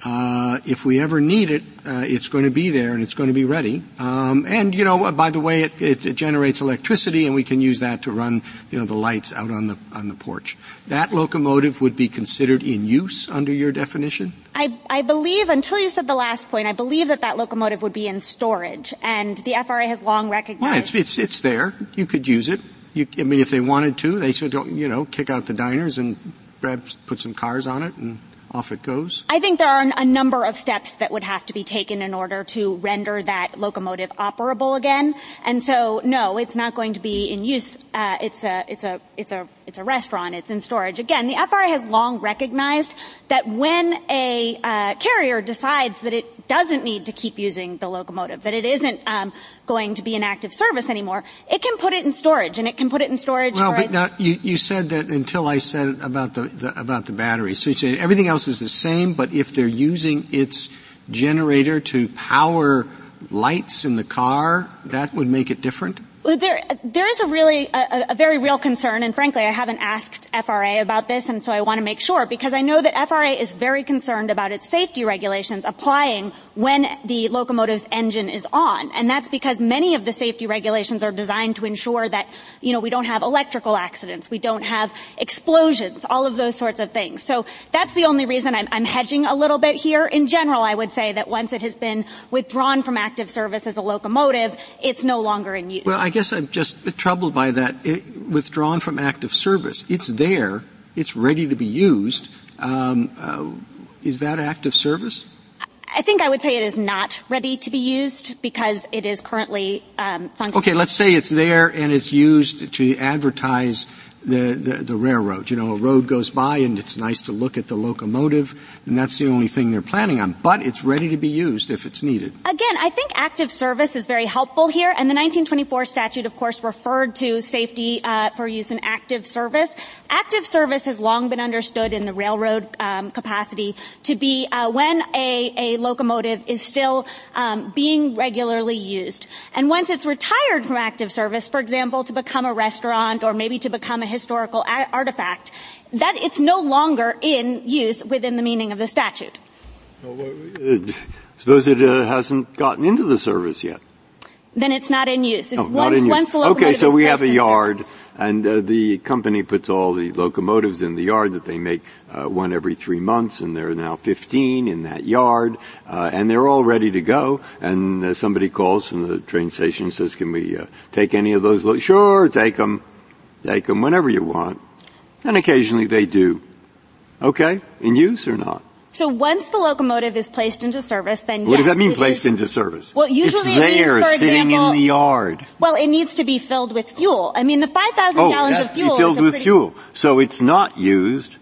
uh, if we ever need it, uh, it's going to be there and it's going to be ready. Um, and you know, by the way, it, it, it, generates electricity, and we can use that to run, you know, the lights out on the on the porch. That locomotive would be considered in use under your definition. I, I believe, until you said the last point, I believe that that locomotive would be in storage, and the FRA has long recognized. Yeah, it's it's it's there. You could use it. You, I mean, if they wanted to, they should, you know, kick out the diners and perhaps put some cars on it and off it goes? I think there are a number of steps that would have to be taken in order to render that locomotive operable again. And so, no, it's not going to be in use. Uh, it's a, it's a, it's a, it's a restaurant. It's in storage. Again, the FRA has long recognized that when a uh, carrier decides that it doesn't need to keep using the locomotive, that it isn't um, going to be in active service anymore, it can put it in storage, and it can put it in storage. Well, but now you, you said that until I said about the, the about the battery. So you said everything else is the same, but if they're using its generator to power lights in the car, that would make it different? There, there is a really, a, a, very real concern, and frankly, I haven't asked FRA about this, and so I want to make sure, because I know that FRA is very concerned about its safety regulations applying when the locomotive's engine is on. And that's because many of the safety regulations are designed to ensure that, you know, we don't have electrical accidents, we don't have explosions, all of those sorts of things. So that's the only reason I'm, I'm hedging a little bit here. In general, I would say that once it has been withdrawn from active service as a locomotive, it's no longer in use. Well, guess I'm just troubled by that. It, withdrawn from active service. It's there. It's ready to be used. Um, uh, is that active service? I think I would say it is not ready to be used because it is currently um, functioning. Okay, let's say it's there and it's used to advertise the, the, the railroad. You know, a road goes by and it's nice to look at the locomotive and that's the only thing they're planning on. But it's ready to be used if it's needed. Again, I think active service is very helpful here and the 1924 statute of course referred to safety uh, for use in active service. Active service has long been understood in the railroad um, capacity to be uh, when a, a locomotive is still um, being regularly used. And once it's retired from active service, for example, to become a restaurant or maybe to become a historical a- artifact, that it's no longer in use within the meaning of the statute. Suppose it uh, hasn't gotten into the service yet. Then it's not in use. It's no, not in use. okay, so we have a yard. Service and uh, the company puts all the locomotives in the yard that they make uh, one every three months, and there are now 15 in that yard, uh, and they're all ready to go. And uh, somebody calls from the train station and says, "Can we uh, take any of those?" Lo-? Sure, take them, take them whenever you want. And occasionally they do. Okay, in use or not? So once the locomotive is placed into service, then What yes, does that mean, placed is, into service? Well, usually it's there, means, sitting example, in the yard. Well, it needs to be filled with fuel. I mean, the 5,000 oh, gallons of fuel be filled with pretty... fuel. So it's not used.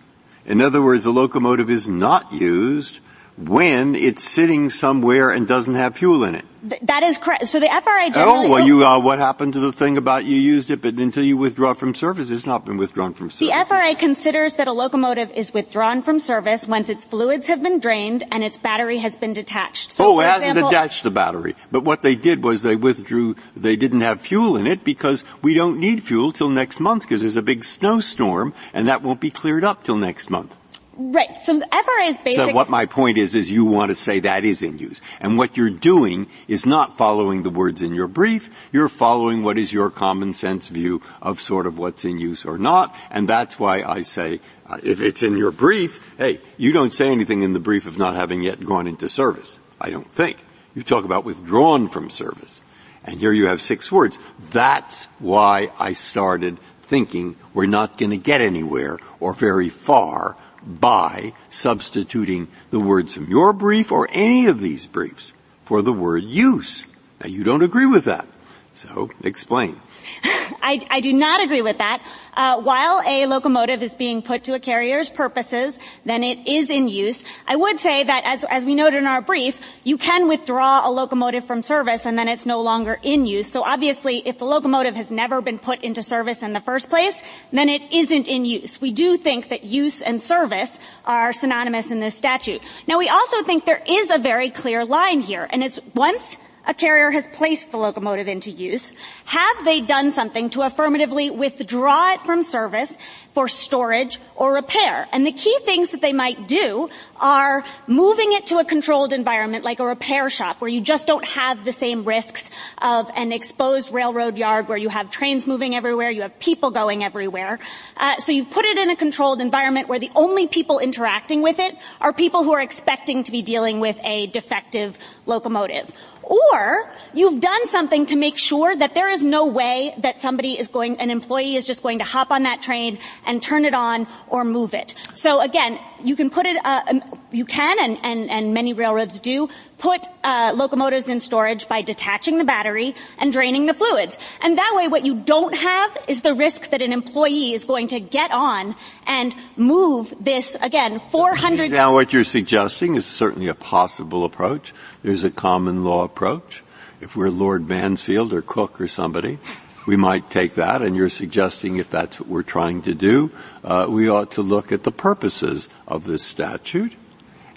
In other words, the locomotive is not used when it's sitting somewhere and doesn't have fuel in it. Th- that is correct. So the FRA Oh, well, you, uh, what happened to the thing about you used it, but until you withdraw from service, it's not been withdrawn from service. The FRA considers that a locomotive is withdrawn from service once its fluids have been drained and its battery has been detached. So, oh, it hasn't example, detached the battery. But what they did was they withdrew, they didn't have fuel in it because we don't need fuel till next month because there's a big snowstorm and that won't be cleared up till next month. Right. So FRA's basic. So what my point is, is you want to say that is in use. And what you're doing is not following the words in your brief, you're following what is your common sense view of sort of what's in use or not. And that's why I say, uh, if it's in your brief, hey, you don't say anything in the brief of not having yet gone into service. I don't think. You talk about withdrawn from service. And here you have six words. That's why I started thinking we're not going to get anywhere or very far by substituting the words from your brief or any of these briefs for the word use. Now you don't agree with that. So explain. I, I, do not agree with that. Uh, while a locomotive is being put to a carrier's purposes, then it is in use. I would say that, as, as we noted in our brief, you can withdraw a locomotive from service and then it's no longer in use. So obviously, if the locomotive has never been put into service in the first place, then it isn't in use. We do think that use and service are synonymous in this statute. Now, we also think there is a very clear line here, and it's once a carrier has placed the locomotive into use, have they done something to affirmatively withdraw it from service for storage or repair? And the key things that they might do are moving it to a controlled environment like a repair shop where you just don't have the same risks of an exposed railroad yard where you have trains moving everywhere, you have people going everywhere. Uh, so you've put it in a controlled environment where the only people interacting with it are people who are expecting to be dealing with a defective locomotive. Or you've done something to make sure that there is no way that somebody is going, an employee is just going to hop on that train and turn it on or move it. So again, you can put it, uh, um, you can and, and, and many railroads do put uh, locomotives in storage by detaching the battery and draining the fluids. And that way what you don't have is the risk that an employee is going to get on and move this, again, 400... Now what you're suggesting is certainly a possible approach. There's a common law approach. If we're Lord Mansfield or Coke or somebody, we might take that, and you're suggesting if that's what we're trying to do, uh, we ought to look at the purposes of this statute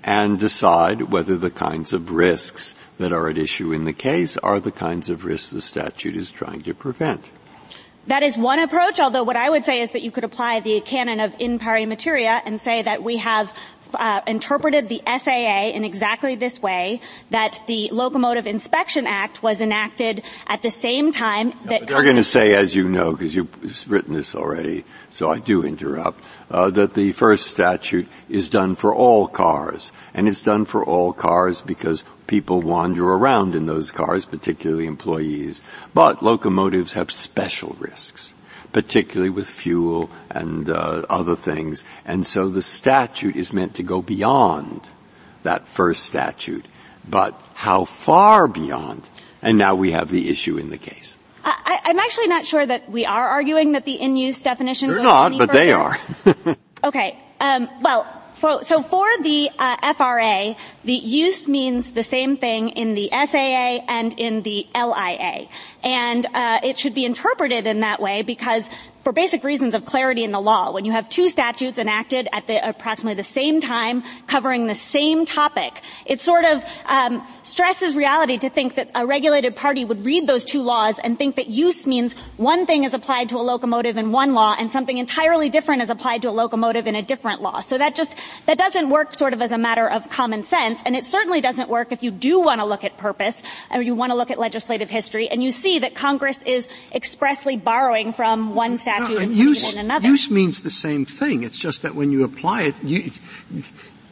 and decide whether the kinds of risks that are at issue in the case are the kinds of risks the statute is trying to prevent. That is one approach, although what I would say is that you could apply the canon of in pari materia and say that we have uh, interpreted the SAA in exactly this way, that the Locomotive Inspection Act was enacted at the same time that... They're going to say, as you know, because you've written this already, so I do interrupt, uh, that the first statute is done for all cars. And it's done for all cars because people wander around in those cars, particularly employees. But locomotives have special risks particularly with fuel and uh, other things. And so the statute is meant to go beyond that first statute. But how far beyond? And now we have the issue in the case. I, am actually not sure that we are arguing that the in-use definition. They're not, but further. they are. okay. Um, well, for, so for the uh, FRA, the use means the same thing in the SAA and in the LIA, and uh, it should be interpreted in that way because for basic reasons of clarity in the law. When you have two statutes enacted at the approximately the same time, covering the same topic, it sort of um, stresses reality to think that a regulated party would read those two laws and think that use means one thing is applied to a locomotive in one law and something entirely different is applied to a locomotive in a different law. So that just that doesn't work sort of as a matter of common sense, and it certainly doesn't work if you do want to look at purpose or you want to look at legislative history and you see that Congress is expressly borrowing from one statute and use, in another. Use means the same thing. It's just that when you apply it, you,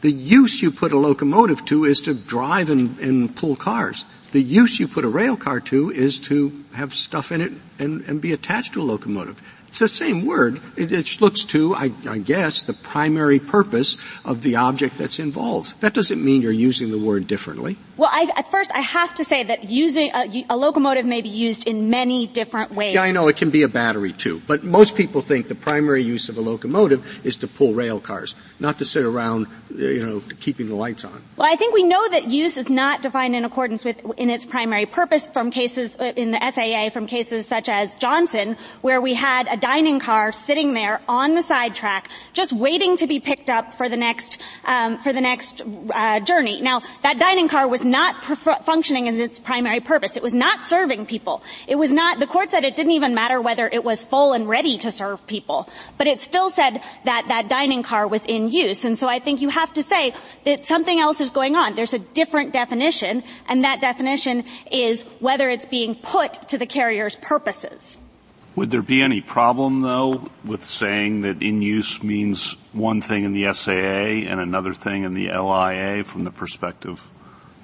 the use you put a locomotive to is to drive and, and pull cars. The use you put a rail car to is to have stuff in it and, and be attached to a locomotive. It's the same word. It, it looks to, I, I, guess, the primary purpose of the object that's involved. That doesn't mean you're using the word differently. Well, I, at first, I have to say that using a, a, locomotive may be used in many different ways. Yeah, I know it can be a battery too, but most people think the primary use of a locomotive is to pull rail cars, not to sit around, you know, keeping the lights on. Well, I think we know that use is not defined in accordance with in its primary purpose from cases uh, in the SAA from cases such as Johnson, where we had a dining car sitting there on the side track, just waiting to be picked up for the next um, for the next uh, journey. Now, that dining car was not functioning in its primary purpose. It was not serving people. It was not, the court said it didn't even matter whether it was full and ready to serve people, but it still said that that dining car was in use. And so I think you have to say that something else is going on. There's a different definition, and that definition is whether it's being put to the carrier's purposes. Would there be any problem, though, with saying that in use means one thing in the SAA and another thing in the LIA from the perspective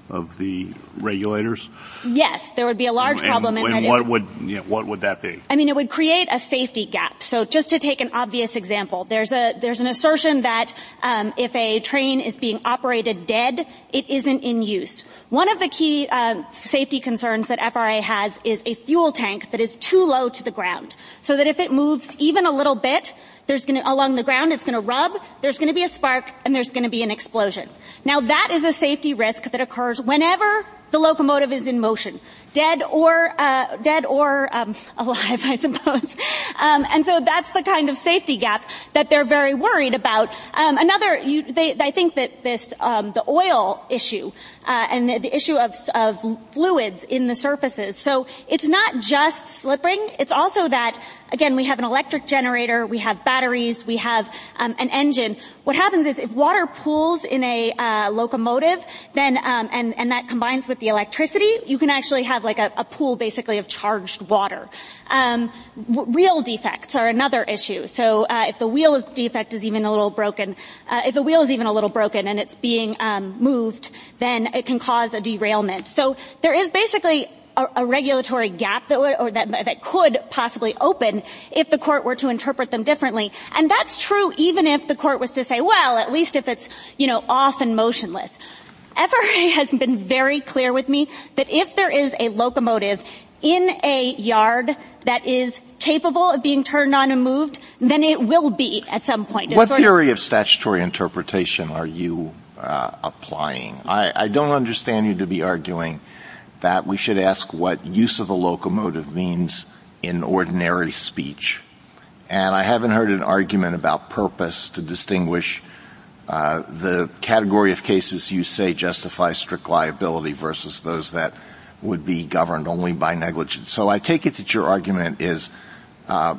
of the regulators? Yes, there would be a large and, problem and, and. What would, you know, what would that be? I mean, it would create a safety gap. So just to take an obvious example, there's a there's an assertion that um, if a train is being operated dead, it isn't in use. One of the key uh, safety concerns that FRA has is a fuel tank that is too low to the ground, so that if it moves even a little bit, there's going to, along the ground, it's going to rub, there's going to be a spark, and there's going to be an explosion. Now that is a safety risk that occurs whenever the locomotive is in motion, dead or uh, dead or um, alive, I suppose. Um, and so that's the kind of safety gap that they're very worried about. Um, another, you, they, I think that this um, the oil issue uh, and the, the issue of, of fluids in the surfaces. So it's not just slipping; it's also that again we have an electric generator, we have batteries, we have um, an engine. What happens is if water pools in a uh, locomotive, then um, and and that combines with the electricity, you can actually have like a, a pool basically of charged water. Um, w- wheel defects are another issue. So uh, if the wheel defect is even a little broken, uh, if the wheel is even a little broken and it's being um, moved, then it can cause a derailment. So there is basically a, a, regulatory gap that would, or that, that could possibly open if the court were to interpret them differently. And that's true even if the court was to say, well, at least if it's, you know, off and motionless. FRA has been very clear with me that if there is a locomotive in a yard that is capable of being turned on and moved, then it will be at some point. What theory of, of, statutory interpretation are you uh, applying? I, I don't understand you to be arguing that we should ask what use of a locomotive means in ordinary speech. And I haven't heard an argument about purpose to distinguish uh, the category of cases you say justify strict liability versus those that would be governed only by negligence. So I take it that your argument is uh,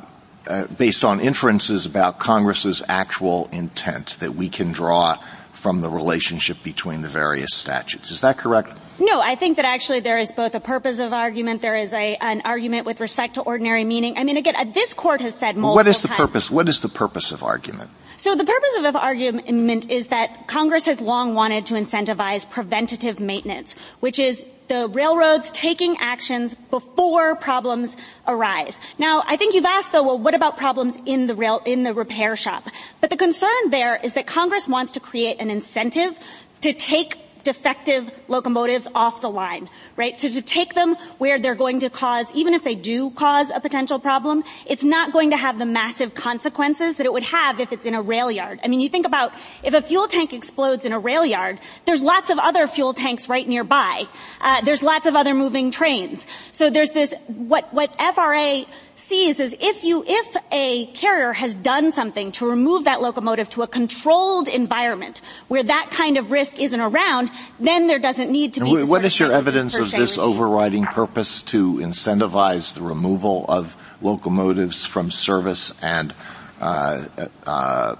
uh, based on inferences about Congress's actual intent that we can draw from the relationship between the various statutes. Is that correct? No, I think that actually there is both a purpose of argument, there is a, an argument with respect to ordinary meaning. I mean, again, this court has said multiple What is the times, purpose, what is the purpose of argument? So the purpose of the argument is that Congress has long wanted to incentivize preventative maintenance, which is the railroads taking actions before problems arise. Now, I think you've asked though, well, what about problems in the rail, in the repair shop? But the concern there is that Congress wants to create an incentive to take defective locomotives off the line, right? So to take them where they're going to cause, even if they do cause a potential problem, it's not going to have the massive consequences that it would have if it's in a rail yard. I mean, you think about if a fuel tank explodes in a rail yard, there's lots of other fuel tanks right nearby. Uh, there's lots of other moving trains. So there's this, what, what FRA sees is if you, if a carrier has done something to remove that locomotive to a controlled environment where that kind of risk isn't around, then there doesn't need to be. What is your evidence of this overriding purpose to incentivize the removal of locomotives from service and uh, uh,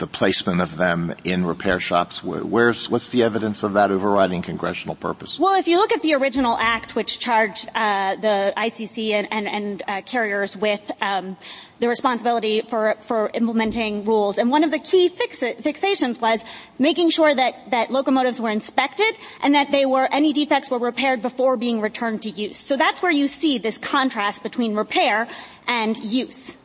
the placement of them in repair shops? Where's, what's the evidence of that overriding congressional purpose? Well, if you look at the original act, which charged uh, the ICC and, and, and uh, carriers with um, the responsibility for, for implementing rules, and one of the key fix- fixations was making sure that, that locomotives were inspected and that they were any defects were repaired before being returned to use. So that's where you see this contrast between repair and use.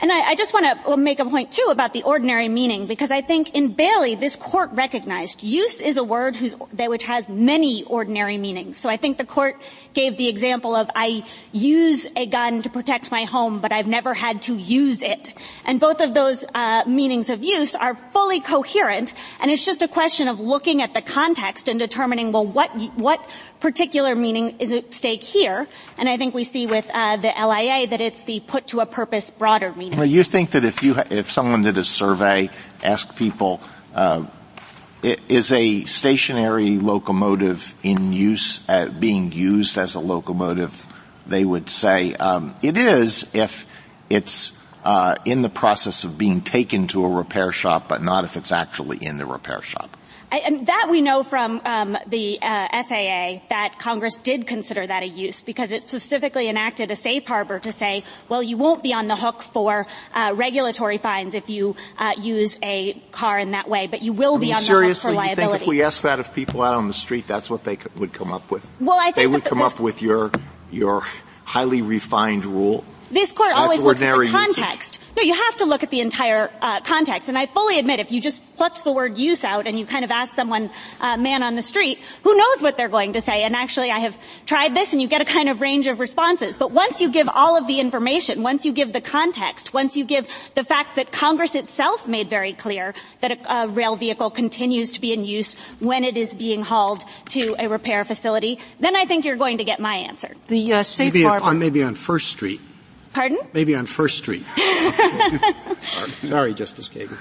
And I, I just want to make a point too about the ordinary meaning because I think in Bailey this court recognized use is a word that which has many ordinary meanings. So I think the court gave the example of I use a gun to protect my home, but I've never had to use it. And both of those uh, meanings of use are fully coherent, and it's just a question of looking at the context and determining well what what particular meaning is at stake here. And I think we see with uh, the LIA that it's the put to a purpose broader meaning. Well, you think that if you if someone did a survey, asked people. Uh, is a stationary locomotive in use, uh, being used as a locomotive? They would say um, it is if it's uh, in the process of being taken to a repair shop, but not if it's actually in the repair shop. I, that we know from um, the uh, SAA that Congress did consider that a use because it specifically enacted a safe harbor to say, well, you won't be on the hook for uh, regulatory fines if you uh, use a car in that way, but you will I mean, be on the hook for liability. You think if we asked that of people out on the street, that's what they would come up with? Well, I think they would come up with your your highly refined rule. This court That's always looks at the context. Usage. No, you have to look at the entire uh, context. And I fully admit, if you just plucked the word use out and you kind of ask someone, uh, man on the street, who knows what they're going to say? And actually, I have tried this, and you get a kind of range of responses. But once you give all of the information, once you give the context, once you give the fact that Congress itself made very clear that a, a rail vehicle continues to be in use when it is being hauled to a repair facility, then I think you're going to get my answer. The uh, safe maybe harbor. On, maybe on First Street. Pardon? Maybe on First Street. sorry. sorry, Justice Kagan.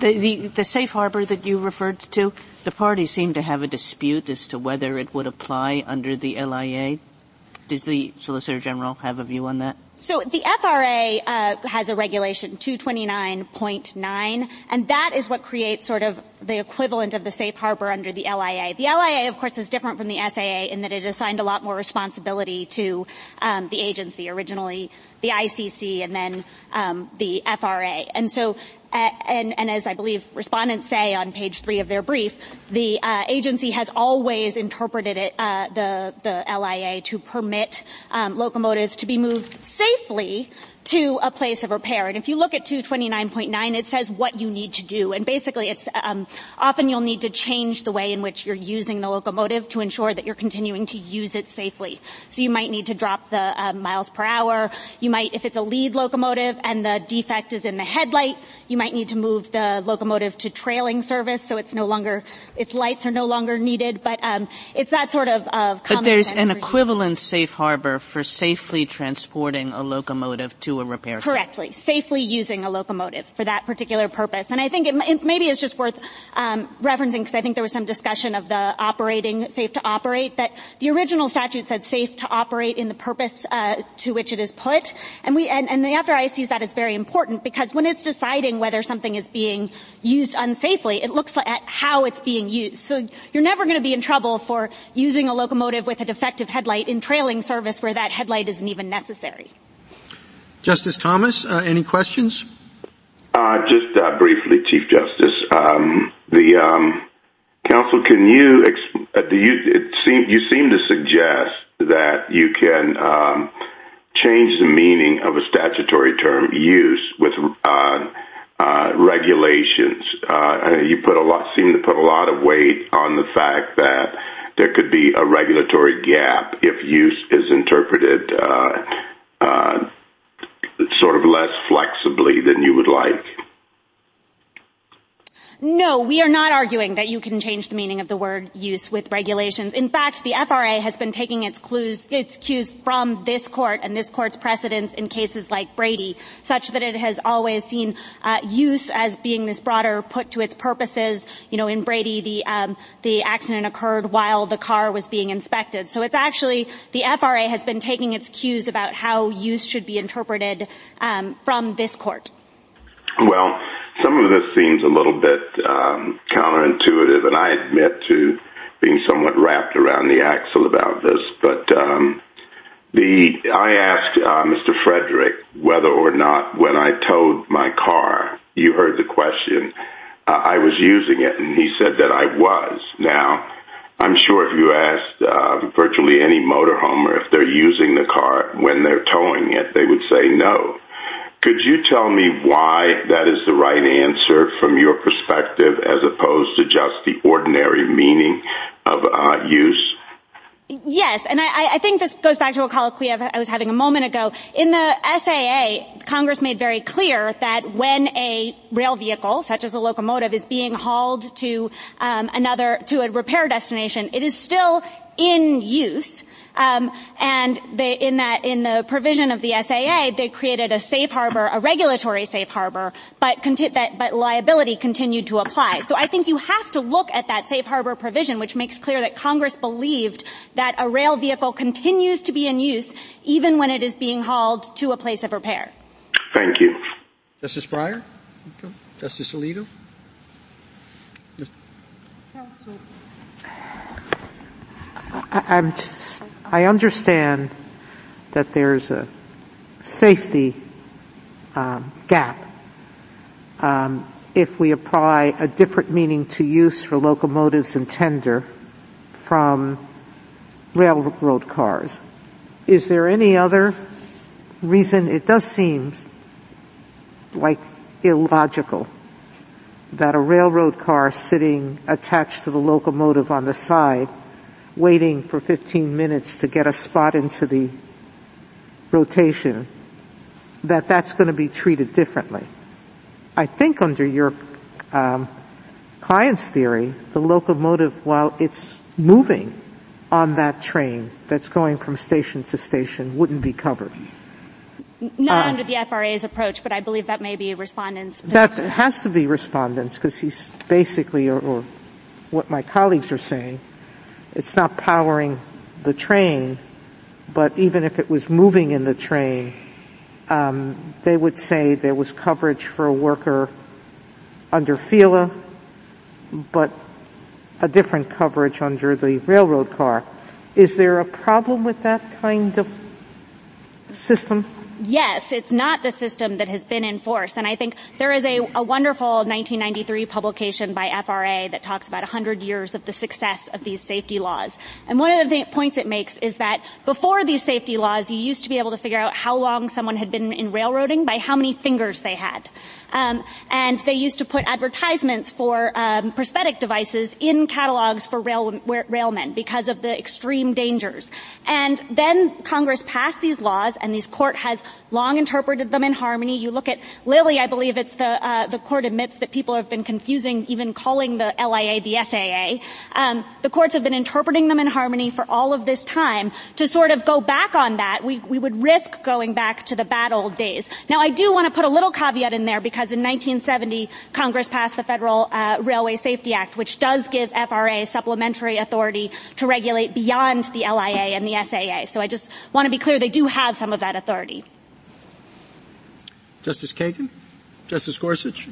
The, the, the safe harbor that you referred to, the parties seem to have a dispute as to whether it would apply under the LIA. Does the Solicitor General have a view on that? So the FRA uh, has a regulation 229.9, and that is what creates sort of the equivalent of the safe harbor under the LIA. The LIA, of course, is different from the SAA in that it assigned a lot more responsibility to um, the agency. Originally, the ICC, and then um, the FRA. And so and, and, as I believe respondents say on page three of their brief, the uh, agency has always interpreted it, uh, the the LIA to permit um, locomotives to be moved safely to a place of repair. And if you look at 229.9, it says what you need to do. And basically it's, um, often you'll need to change the way in which you're using the locomotive to ensure that you're continuing to use it safely. So you might need to drop the uh, miles per hour. You might, if it's a lead locomotive and the defect is in the headlight, you might need to move the locomotive to trailing service so it's no longer, its lights are no longer needed. But, um, it's that sort of, of But there's an equivalent safe harbor for safely transporting a locomotive to a repair. Correctly. Safely using a locomotive for that particular purpose. And I think it, it maybe is just worth um, referencing because I think there was some discussion of the operating, safe to operate, that the original statute said safe to operate in the purpose uh, to which it is put. And we and, and the FRA sees that as very important because when it's deciding whether something is being used unsafely, it looks at how it's being used. So you're never going to be in trouble for using a locomotive with a defective headlight in trailing service where that headlight isn't even necessary. Justice Thomas, uh, any questions? Uh, just uh, briefly, Chief Justice. Um, the um, counsel, can you, exp- uh, do you seem you seem to suggest that you can um, change the meaning of a statutory term use with uh, uh, regulations. you put a lot seem to put a lot of weight on the fact that there could be a regulatory gap if use is interpreted sort of less flexibly than you would like. No, we are not arguing that you can change the meaning of the word use with regulations. In fact, the FRA has been taking its clues, its cues from this court and this court's precedents in cases like Brady, such that it has always seen uh, use as being this broader put to its purposes. You know, in Brady, the um, the accident occurred while the car was being inspected. So it's actually the FRA has been taking its cues about how use should be interpreted um, from this court. Well, some of this seems a little bit um, counterintuitive, and I admit to being somewhat wrapped around the axle about this. But um, the I asked uh, Mr. Frederick whether or not when I towed my car, you heard the question, uh, I was using it, and he said that I was. Now, I'm sure if you asked uh, virtually any motorhomer if they're using the car when they're towing it, they would say no. Could you tell me why that is the right answer from your perspective as opposed to just the ordinary meaning of uh, use? Yes, and I, I, think this goes back to a colloquy I was having a moment ago. In the SAA, Congress made very clear that when a rail vehicle, such as a locomotive, is being hauled to um, another to a repair destination, it is still in use. Um, and they, in that, in the provision of the SAA, they created a safe harbor, a regulatory safe harbor, but, conti- that, but liability continued to apply. So I think you have to look at that safe harbor provision, which makes clear that Congress believed that a rail vehicle continues to be in use even when it is being hauled to a place of repair. Thank you. Justice Breyer? Justice Alito? I, am I understand that there's a safety um, gap um, if we apply a different meaning to use for locomotives and tender from railroad cars. Is there any other reason? It does seem like illogical that a railroad car sitting attached to the locomotive on the side waiting for 15 minutes to get a spot into the rotation, that that's going to be treated differently. I think under your um, client's theory, the locomotive, while it's moving on that train that's going from station to station, wouldn't be covered. Not uh, under the FRA's approach, but I believe that may be respondents. That has to be respondents because he's basically, or, or what my colleagues are saying, it's not powering the train, but even if it was moving in the train, um, they would say there was coverage for a worker under FELA, but a different coverage under the railroad car. Is there a problem with that kind of system? Yes, it's not the system that has been in force. And I think there is a, a wonderful 1993 publication by FRA that talks about 100 years of the success of these safety laws. And one of the th- points it makes is that before these safety laws, you used to be able to figure out how long someone had been in railroading by how many fingers they had. Um, and they used to put advertisements for um, prosthetic devices in catalogs for rail, railmen because of the extreme dangers. And then Congress passed these laws, and these court has long interpreted them in harmony. You look at Lilly, I believe it's the uh, the court admits that people have been confusing even calling the LIA the SAA. Um, the courts have been interpreting them in harmony for all of this time. To sort of go back on that, we we would risk going back to the bad old days. Now, I do want to put a little caveat in there because in 1970 Congress passed the Federal uh, Railway Safety Act, which does give FRA supplementary authority to regulate beyond the LIA and the SAA. So I just want to be clear they do have some of that authority. Justice Kagan? Justice Gorsuch?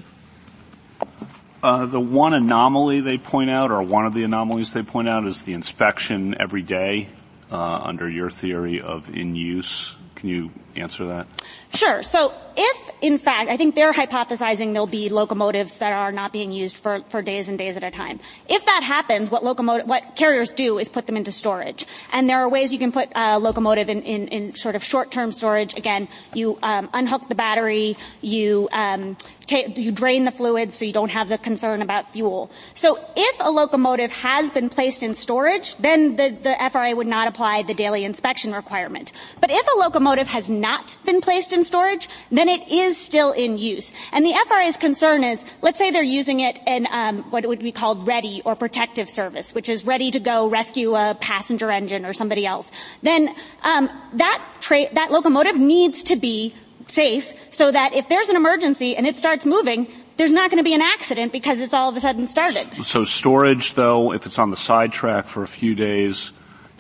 Uh, the one anomaly they point out, or one of the anomalies they point out, is the inspection every day uh, under your theory of in use. Can you answer that? Sure. So if, in fact, I think they're hypothesizing there'll be locomotives that are not being used for, for days and days at a time. If that happens, what locomotive, what carriers do is put them into storage. And there are ways you can put a locomotive in, in, in sort of short-term storage. Again, you um, unhook the battery, you um, you drain the fluids so you don't have the concern about fuel. So if a locomotive has been placed in storage, then the, the FRA would not apply the daily inspection requirement. But if a locomotive has not been placed in storage, then it is still in use. And the FRA's concern is, let's say they're using it in um, what would be called ready or protective service, which is ready to go rescue a passenger engine or somebody else. Then um, that tra- that locomotive needs to be safe so that if there's an emergency and it starts moving, there's not going to be an accident because it's all of a sudden started. So storage though, if it's on the sidetrack for a few days,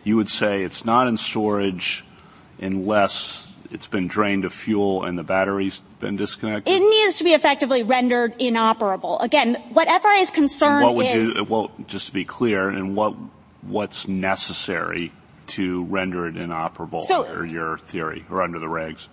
you would say it's not in storage unless it's been drained of fuel and the battery's been disconnected? It needs to be effectively rendered inoperable. Again, what FRA's concern what would is... Do, well, just to be clear, and what, what's necessary to render it inoperable so, under your theory or under the regs?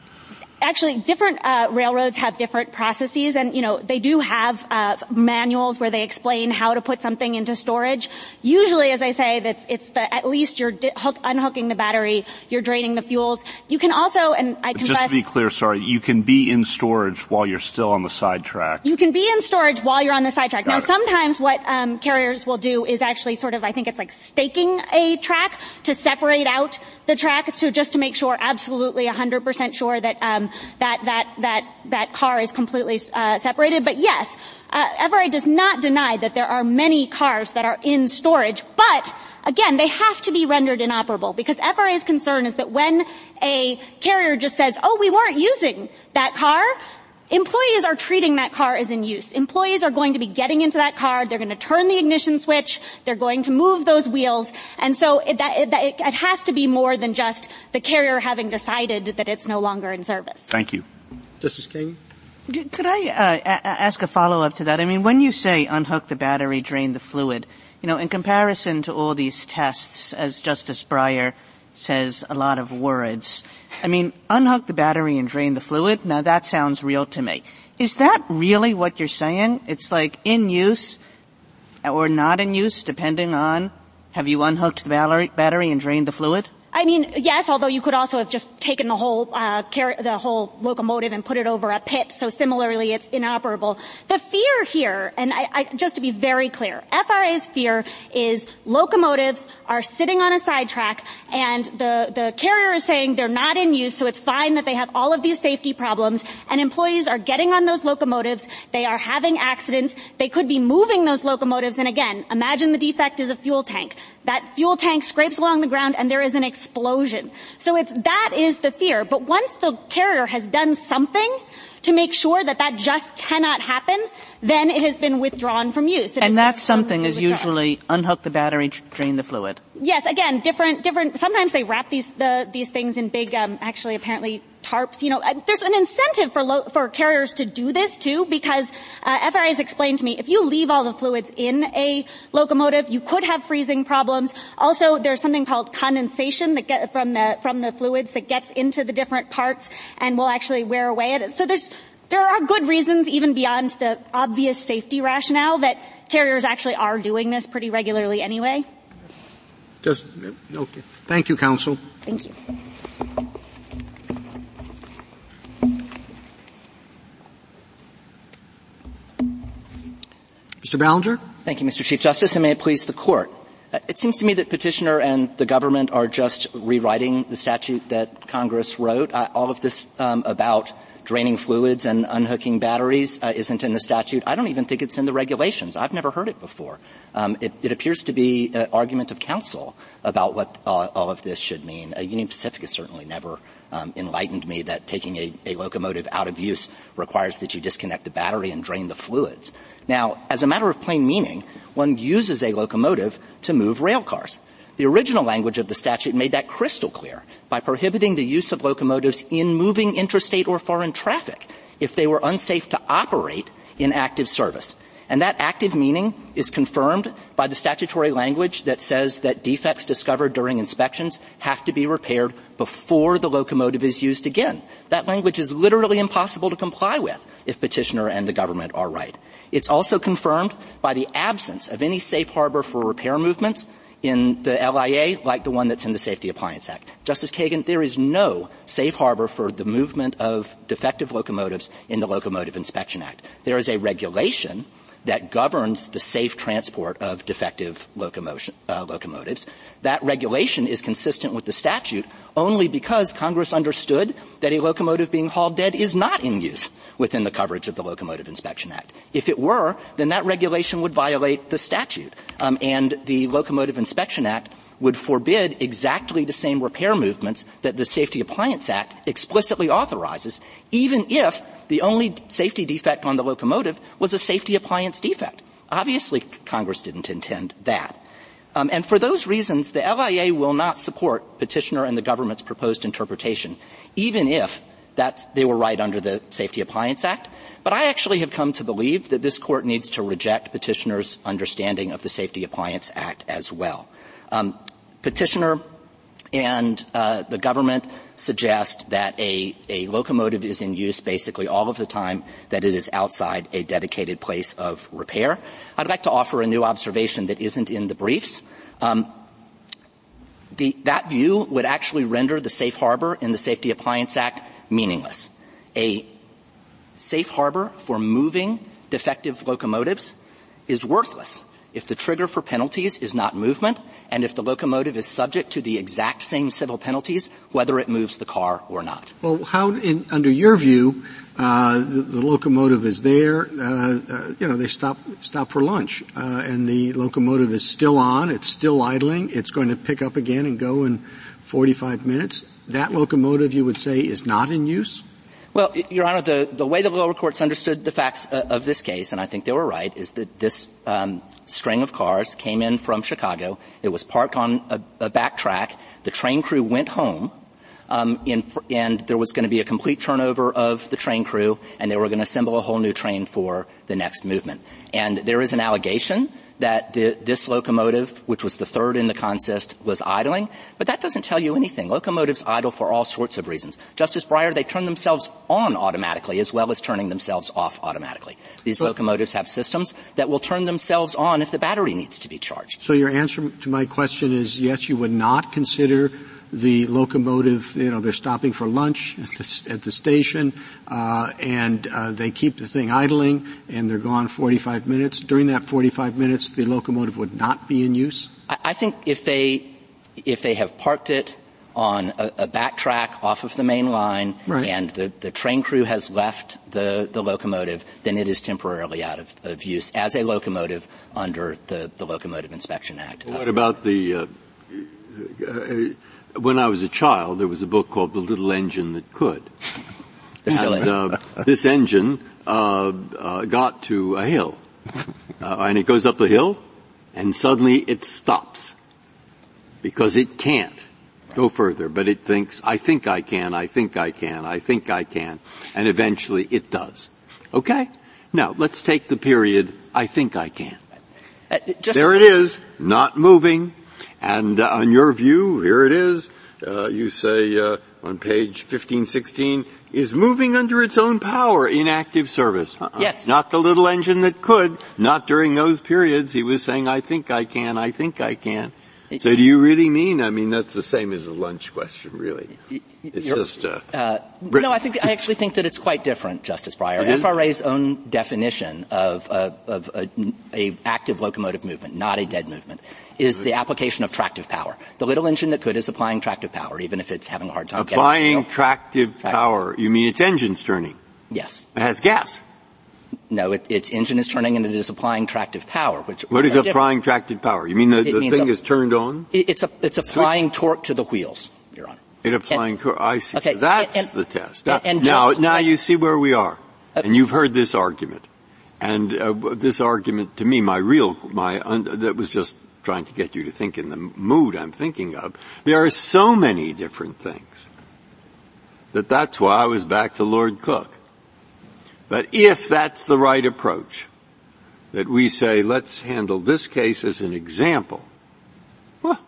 Actually, different uh, railroads have different processes, and you know they do have uh, manuals where they explain how to put something into storage. Usually, as I say, that's it's the at least you're di- hook, unhooking the battery, you're draining the fuels. You can also, and I confess, just to be clear, sorry, you can be in storage while you're still on the sidetrack. You can be in storage while you're on the sidetrack. Now, it. sometimes what um, carriers will do is actually sort of, I think it's like staking a track to separate out the track, so just to make sure, absolutely 100% sure that um, that that that that car is completely uh, separated. But yes, uh, FRA does not deny that there are many cars that are in storage, but again, they have to be rendered inoperable because FRA's concern is that when a carrier just says, "Oh, we weren't using that car," Employees are treating that car as in use. Employees are going to be getting into that car. They're going to turn the ignition switch. They're going to move those wheels. And so it, that, it, that, it has to be more than just the carrier having decided that it's no longer in service. Thank you. Justice King? Could I uh, a- ask a follow-up to that? I mean, when you say unhook the battery, drain the fluid, you know, in comparison to all these tests, as Justice Breyer says a lot of words, I mean, unhook the battery and drain the fluid, now that sounds real to me. Is that really what you're saying? It's like in use or not in use depending on have you unhooked the battery, and drained the fluid? I mean, yes, although you could also have just taken the whole, uh, car- the whole locomotive and put it over a pit, so similarly it's inoperable. The fear here, and I, I, just to be very clear, FRA's fear is locomotives are sitting on a sidetrack and the, the carrier is saying they're not in use, so it's fine that they have all of these safety problems, and employees are getting on those locomotives, they are having accidents, they could be moving those locomotives, and again, imagine the defect is a fuel tank. That fuel tank scrapes along the ground and there is an explosion. So it's, that is the fear. But once the carrier has done something to make sure that that just cannot happen, then it has been withdrawn from use. It and that something is usually unhook the battery, drain the fluid. Yes, again, different, different, sometimes they wrap these, the, these things in big, um, actually apparently tarps, you know, there's an incentive for lo- for carriers to do this too because, uh, FRA has explained to me, if you leave all the fluids in a locomotive, you could have freezing problems. Also, there's something called condensation that get from the, from the fluids that gets into the different parts and will actually wear away at it. So there's, there are good reasons, even beyond the obvious safety rationale, that carriers actually are doing this pretty regularly anyway. Just, okay. Thank you, counsel. Thank you. Mr. Ballinger? Thank you, Mr. Chief Justice, and may it please the court. Uh, It seems to me that petitioner and the government are just rewriting the statute that Congress wrote. Uh, all of this um, about draining fluids and unhooking batteries uh, isn't in the statute. I don't even think it's in the regulations. I've never heard it before. Um, it, it, appears to be an argument of counsel about what uh, all of this should mean. Uh, Union Pacific has certainly never um, enlightened me that taking a, a locomotive out of use requires that you disconnect the battery and drain the fluids. Now, as a matter of plain meaning, one uses a locomotive to move rail cars. The original language of the statute made that crystal clear by prohibiting the use of locomotives in moving interstate or foreign traffic if they were unsafe to operate in active service. And that active meaning is confirmed by the statutory language that says that defects discovered during inspections have to be repaired before the locomotive is used again. That language is literally impossible to comply with if petitioner and the government are right. It's also confirmed by the absence of any safe harbor for repair movements in the LIA like the one that's in the Safety Appliance Act. Justice Kagan, there is no safe harbor for the movement of defective locomotives in the Locomotive Inspection Act. There is a regulation that governs the safe transport of defective locomotion, uh, locomotives. That regulation is consistent with the statute only because Congress understood that a locomotive being hauled dead is not in use within the coverage of the Locomotive Inspection Act. If it were, then that regulation would violate the statute, um, and the Locomotive Inspection Act would forbid exactly the same repair movements that the Safety Appliance Act explicitly authorizes, even if the only safety defect on the locomotive was a safety appliance defect. Obviously, Congress didn't intend that. Um, and for those reasons, the LIA will not support petitioner and the government's proposed interpretation, even if that they were right under the Safety Appliance Act. But I actually have come to believe that this court needs to reject petitioner's understanding of the Safety Appliance Act as well. Um, petitioner And uh, the government suggest that a, a locomotive is in use basically all of the time that it is outside a dedicated place of repair. I'd like to offer a new observation that isn't in the briefs. Um, the, that view would actually render the safe harbor in the Safety Appliance Act meaningless. A safe harbor for moving defective locomotives is worthless if the trigger for penalties is not movement and if the locomotive is subject to the exact same civil penalties whether it moves the car or not. Well, how, in, under your view, uh, the, the, locomotive is there, uh, uh, you know, they stop, stop for lunch, uh, and the locomotive is still on, it's still idling, it's going to pick up again and go in 45 minutes. That locomotive, you would say, is not in use? Well, Your Honor, the, the way the lower courts understood the facts uh, of this case, and I think they were right, is that this um, string of cars came in from Chicago. It was parked on a, a back track. The train crew went home. Um, in, and there was going to be a complete turnover of the train crew, and they were going to assemble a whole new train for the next movement. And there is an allegation that the, this locomotive, which was the third in the consist, was idling, but that doesn't tell you anything. Locomotives idle for all sorts of reasons. Justice Breyer, they turn themselves on automatically as well as turning themselves off automatically. These locomotives have systems that will turn themselves on if the battery needs to be charged. So your answer to my question is yes, you would not consider the locomotive, you know, they're stopping for lunch at the, at the station, uh, and uh, they keep the thing idling, and they're gone 45 minutes. During that 45 minutes, the locomotive would not be in use. I, I think if they if they have parked it on a, a back track off of the main line, right. and the, the train crew has left the, the locomotive, then it is temporarily out of, of use as a locomotive under the, the Locomotive Inspection Act. What about the uh, uh when I was a child, there was a book called The Little Engine That Could. and uh, this engine uh, uh, got to a hill, uh, and it goes up the hill, and suddenly it stops because it can't go further. But it thinks, "I think I can. I think I can. I think I can," and eventually it does. Okay. Now let's take the period. I think I can. Uh, there it is, not moving, and uh, on your view, here it is. Uh, you say uh, on page 1516 is moving under its own power in active service. Uh-uh. Yes. Not the little engine that could. Not during those periods. He was saying, "I think I can. I think I can." So do you really mean? I mean, that's the same as a lunch question, really. It's just. Uh, uh, no, I think I actually think that it's quite different, Justice Breyer. FRA's own definition of, uh, of a, a, active locomotive movement, not a dead movement, is the application of tractive power. The little engine that could is applying tractive power, even if it's having a hard time. Applying tractive, tractive power. You mean its engine's turning? Yes. It has gas. No, it, its engine is turning and it is applying tractive power. Which what is applying tractive power? You mean the, the thing a, is turned on? It, it's a, it's applying Switch. torque to the wheels, Your Honor. It applying torque. I see. Okay, so that's and, the test. And, and now, now you see where we are, uh, and you've heard this argument, and uh, this argument to me, my real, my un, that was just trying to get you to think in the mood I'm thinking of. There are so many different things that that's why I was back to Lord Coke. But if that's the right approach, that we say, let's handle this case as an example. Well,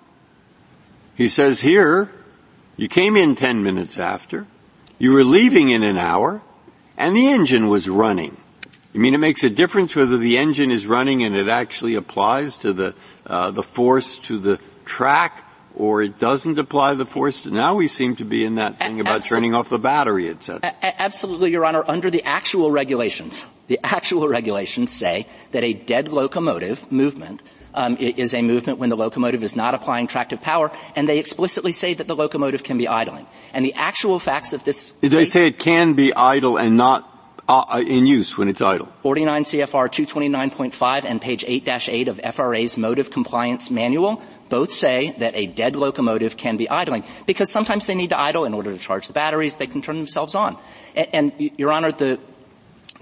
he says here, you came in ten minutes after, you were leaving in an hour, and the engine was running. You mean it makes a difference whether the engine is running and it actually applies to the, uh, the force to the track or it doesn't apply the force. Now we seem to be in that thing about turning off the battery, etc. Absolutely, Your Honor. Under the actual regulations, the actual regulations say that a dead locomotive movement um, is a movement when the locomotive is not applying tractive power, and they explicitly say that the locomotive can be idling. And the actual facts of this. They case, say it can be idle and not uh, in use when it's idle. 49 CFR 229.5 and page 8-8 of FRA's motive compliance manual both say that a dead locomotive can be idling because sometimes they need to idle in order to charge the batteries. They can turn themselves on. And, and Your Honor, the,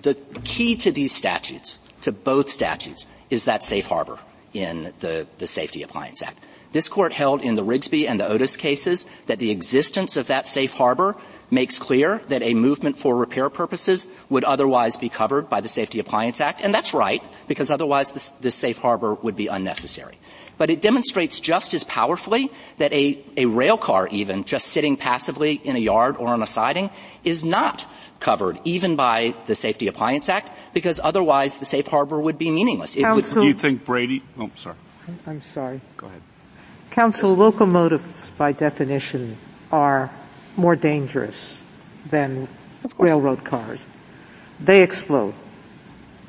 the key to these statutes, to both statutes, is that safe harbor in the, the Safety Appliance Act. This court held in the Rigsby and the Otis cases that the existence of that safe harbor makes clear that a movement for repair purposes would otherwise be covered by the Safety Appliance Act, and that's right, because otherwise this, this safe harbor would be unnecessary. But it demonstrates just as powerfully that a, a rail car even just sitting passively in a yard or on a siding is not covered even by the Safety Appliance Act because otherwise the safe harbor would be meaningless. It would, do you think Brady? Oh, sorry. I'm sorry. Go ahead. Counsel, locomotives by definition are more dangerous than railroad cars. They explode.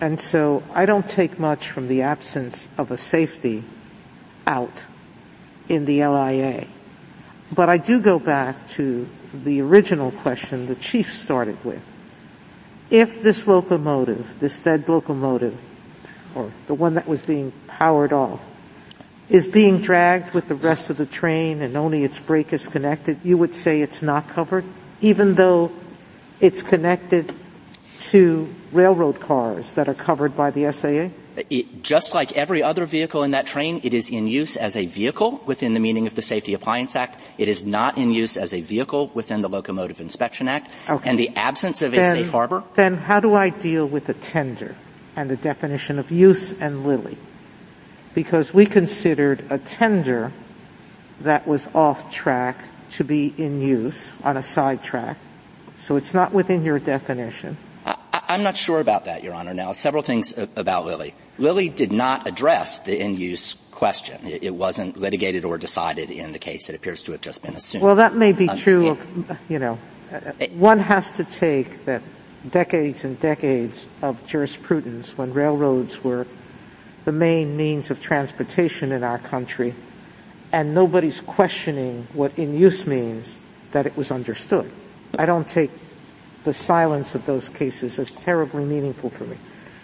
And so I don't take much from the absence of a safety out in the LIA. But I do go back to the original question the chief started with. If this locomotive, this dead locomotive, or the one that was being powered off, is being dragged with the rest of the train and only its brake is connected, you would say it's not covered, even though it's connected to railroad cars that are covered by the SAA? It, just like every other vehicle in that train, it is in use as a vehicle within the meaning of the Safety Appliance Act. It is not in use as a vehicle within the Locomotive Inspection Act. Okay. And the absence of then, a safe harbor. Then how do I deal with a tender and the definition of use and Lilly? Because we considered a tender that was off track to be in use on a side track. So it's not within your definition. I'm not sure about that, Your Honor. Now, several things about Lilly. Lilly did not address the in-use question. It, it, wasn't litigated or decided in the case. It appears to have just been assumed. Well, that may be um, true of, you know, one has to take that decades and decades of jurisprudence when railroads were the main means of transportation in our country and nobody's questioning what in use means that it was understood. I don't take the silence of those cases is terribly meaningful for me.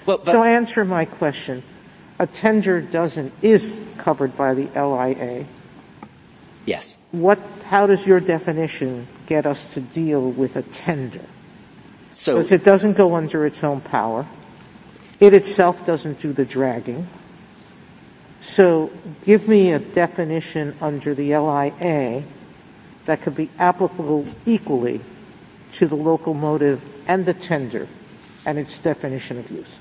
Well, so answer my question. A tender doesn't, is covered by the LIA. Yes. What, how does your definition get us to deal with a tender? So, because it doesn't go under its own power. It itself doesn't do the dragging. So give me a definition under the LIA that could be applicable equally to the locomotive and the tender and its definition of use?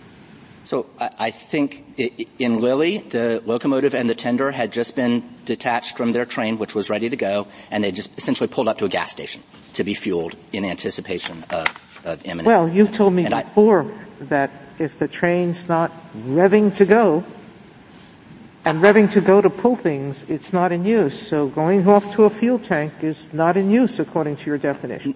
So I think in Lilly, the locomotive and the tender had just been detached from their train, which was ready to go, and they just essentially pulled up to a gas station to be fueled in anticipation of, of imminent. Well, you told me before I, that if the train's not revving to go, and revving to go to pull things, it's not in use. So going off to a fuel tank is not in use according to your definition.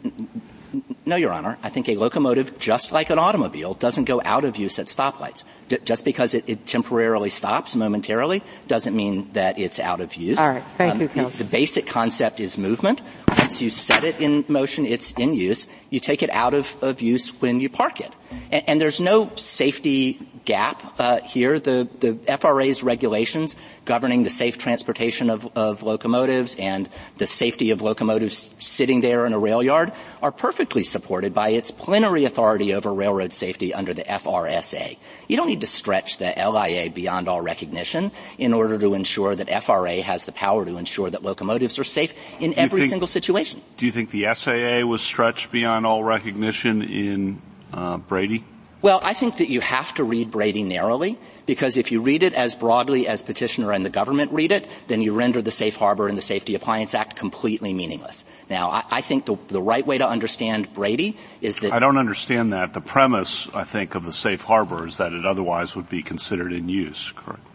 No, Your Honor. I think a locomotive, just like an automobile, doesn't go out of use at stoplights. D- just because it, it, temporarily stops momentarily doesn't mean that it's out of use. All right. Thank um, you, the, the, basic concept is movement. Once you set it in motion, it's in use. You take it out of, of use when you park it. And, and there's no safety gap uh, here. The, the FRA's regulations governing the safe transportation of, of locomotives and the safety of locomotives sitting there in a rail yard are perfectly supported by its plenary authority over railroad safety under the FRSA. You don't need to stretch the LIA beyond all recognition in order to ensure that FRA has the power to ensure that locomotives are safe in every think, single situation. Do you think the SAA was stretched beyond all recognition in uh, Brady? Well, I think that you have to read Brady narrowly because if you read it as broadly as petitioner and the government read it, then you render the Safe Harbor and the Safety Appliance Act completely meaningless. Now, I, I think the, the, right way to understand Brady is that I don't understand that. The premise, I think, of the Safe Harbor is that it otherwise would be considered in use. Correct.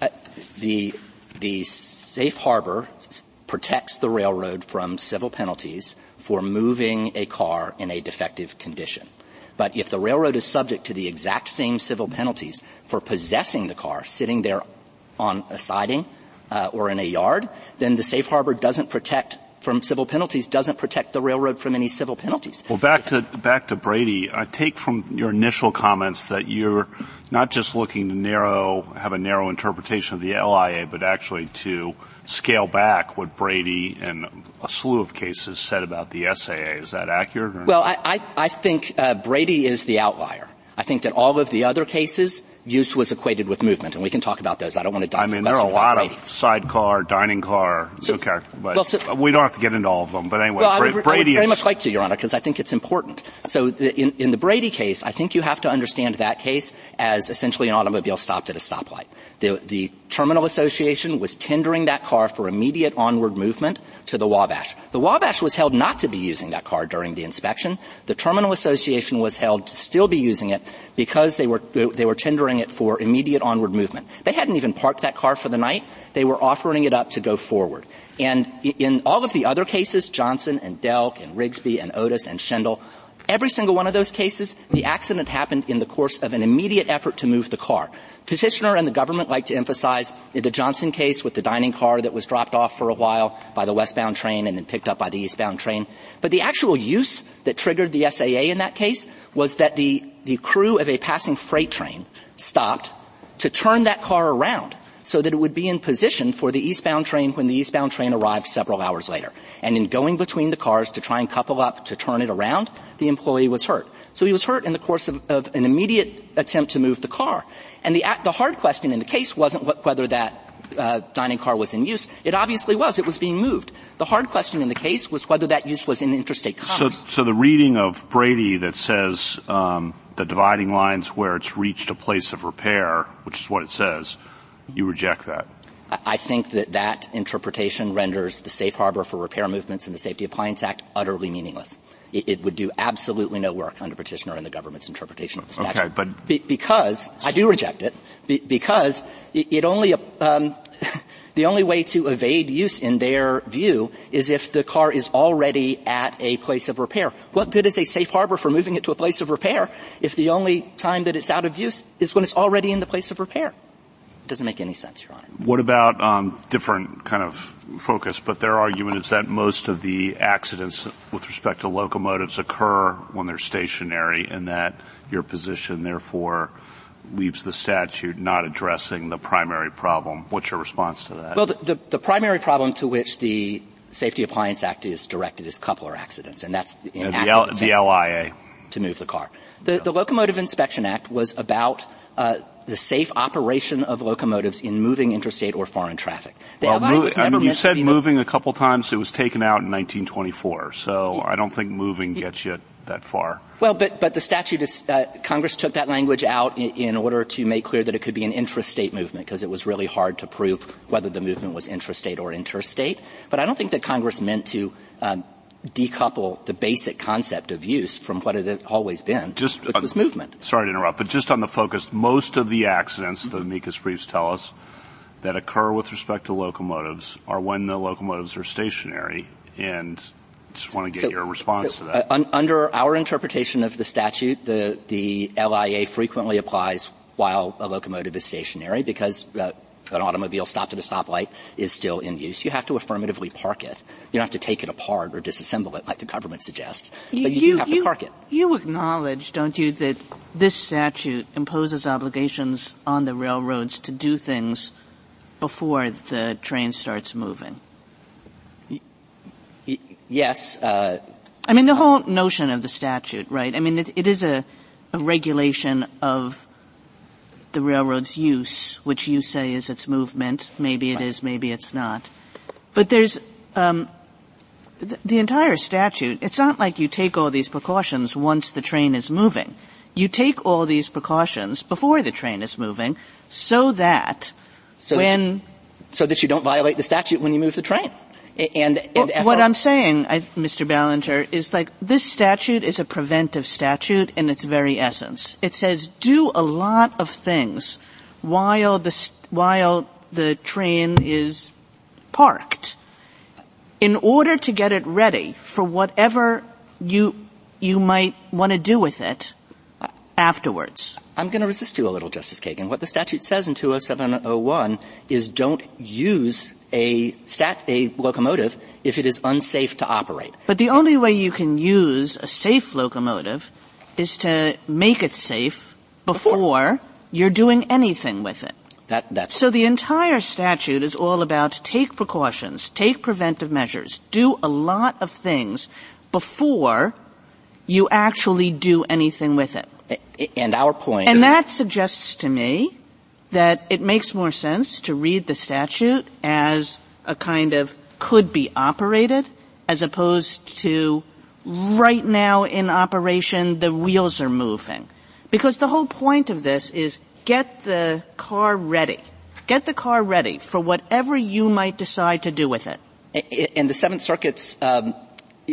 Uh, the the Safe Harbor protects the railroad from civil penalties for moving a car in a defective condition. But if the railroad is subject to the exact same civil penalties for possessing the car, sitting there on a siding uh, or in a yard, then the safe harbor doesn't protect from civil penalties doesn't protect the railroad from any civil penalties. Well, back to back to Brady. I take from your initial comments that you're not just looking to narrow have a narrow interpretation of the LIA, but actually to scale back what Brady and a slew of cases said about the SAA. Is that accurate? Well, I, I, I think uh, Brady is the outlier. I think that all of the other cases, use was equated with movement, and we can talk about those. I don't want to dive I mean, there are a lot of sidecar, dining car, So- okay, but well, so- we don't have to get into all of them. But anyway, Well, I Bra- would, I would Brady very much like to, Your Honor, because I think it's important. So the, in, in the Brady case, I think you have to understand that case as essentially an automobile stopped at a stoplight. The, the Terminal Association was tendering that car for immediate onward movement to the Wabash. The Wabash was held not to be using that car during the inspection. The Terminal Association was held to still be using it because they were, they were tendering it for immediate onward movement. They hadn't even parked that car for the night. They were offering it up to go forward. And in all of the other cases, Johnson and Delk and Rigsby and Otis and Schendel, every single one of those cases, the accident happened in the course of an immediate effort to move the car. Petitioner and the government like to emphasize the Johnson case with the dining car that was dropped off for a while by the westbound train and then picked up by the eastbound train. But the actual use that triggered the SAA in that case was that the, the crew of a passing freight train stopped to turn that car around so that it would be in position for the eastbound train when the eastbound train arrived several hours later. And in going between the cars to try and couple up to turn it around, the employee was hurt. So he was hurt in the course of, of an immediate attempt to move the car. And the, the hard question in the case wasn't what, whether that uh, dining car was in use. It obviously was. It was being moved. The hard question in the case was whether that use was in interstate So, commerce. so the reading of Brady that says um, the dividing lines where it's reached a place of repair, which is what it says, you reject that. I think that that interpretation renders the safe harbor for repair movements in the Safety Appliance Act utterly meaningless. It, it would do absolutely no work under petitioner and the government's interpretation of the statute. Okay, but Be- because I do reject it, be- because it, it only um, the only way to evade use in their view is if the car is already at a place of repair. What good is a safe harbor for moving it to a place of repair if the only time that it's out of use is when it's already in the place of repair? It doesn't make any sense, Your Honor. What about um, different kind of focus? But their argument is that most of the accidents with respect to locomotives occur when they're stationary, and that your position therefore leaves the statute not addressing the primary problem. What's your response to that? Well, the, the, the primary problem to which the Safety Appliance Act is directed is coupler accidents, and that's Yeah, the, L, the LIA. to move the car. The, the Locomotive Inspection Act was about uh, the safe operation of locomotives in moving interstate or foreign traffic. The Well, LIA mo- was I mean, you said be the- moving a couple times. It was taken out in 1924, so I don't think moving gets you that far. Well, but, but the statute is, uh, Congress took that language out in, in order to make clear that it could be an intrastate movement because it was really hard to prove whether the movement was intrastate or interstate. But I don't think that Congress meant to um, decouple the basic concept of use from what it had always been, Just which was movement. Sorry to interrupt, but just on the focus, most of the accidents, the amicus briefs tell us, that occur with respect to locomotives are when the locomotives are stationary, and just want to get So- your response so, to that. uh, un- under our interpretation of the statute, the, the LIA frequently applies while a locomotive is stationary because uh, an automobile stopped at a stoplight is still in use. You have to affirmatively park it. You don't have to take it apart or disassemble it like the government suggests. but you, do have to park it. You acknowledge, don't you, that this statute imposes obligations on the railroads to do things before the train starts moving? Y- yes, uh, I mean, the whole notion of the statute, right? I mean, it, it is a, a regulation of the railroad's use, which you say is its movement. Maybe it is, maybe it's not. But there's um, the, the entire statute. It's not like you take all these precautions once the train is moving. You take all these precautions before the train is moving, so that so that when you, so that you don't violate the statute when you move the train. And, and Well, what I'm saying, I, Mr. Ballinger, is like this statute is a preventive statute in its very essence. It says do a lot of things while the while the train is parked in order to get it ready for whatever you you might want to do with it afterwards. I'm going to resist you a little, Justice Kagan. What the statute says in 20701 is don't use a stat, a locomotive if it is unsafe to operate. But the only way you can use a safe locomotive is to make it safe before you're doing anything with it. That, that's, So the entire statute is all about take precautions, take preventive measures, do a lot of things before you actually do anything with it. And our point. And that suggests to me that it makes more sense to read the statute as a kind of could be operated as opposed to right now in operation the wheels are moving. Because the whole point of this is get the car ready. Get the car ready for whatever you might decide to do with it. And the Seventh Circuit's um,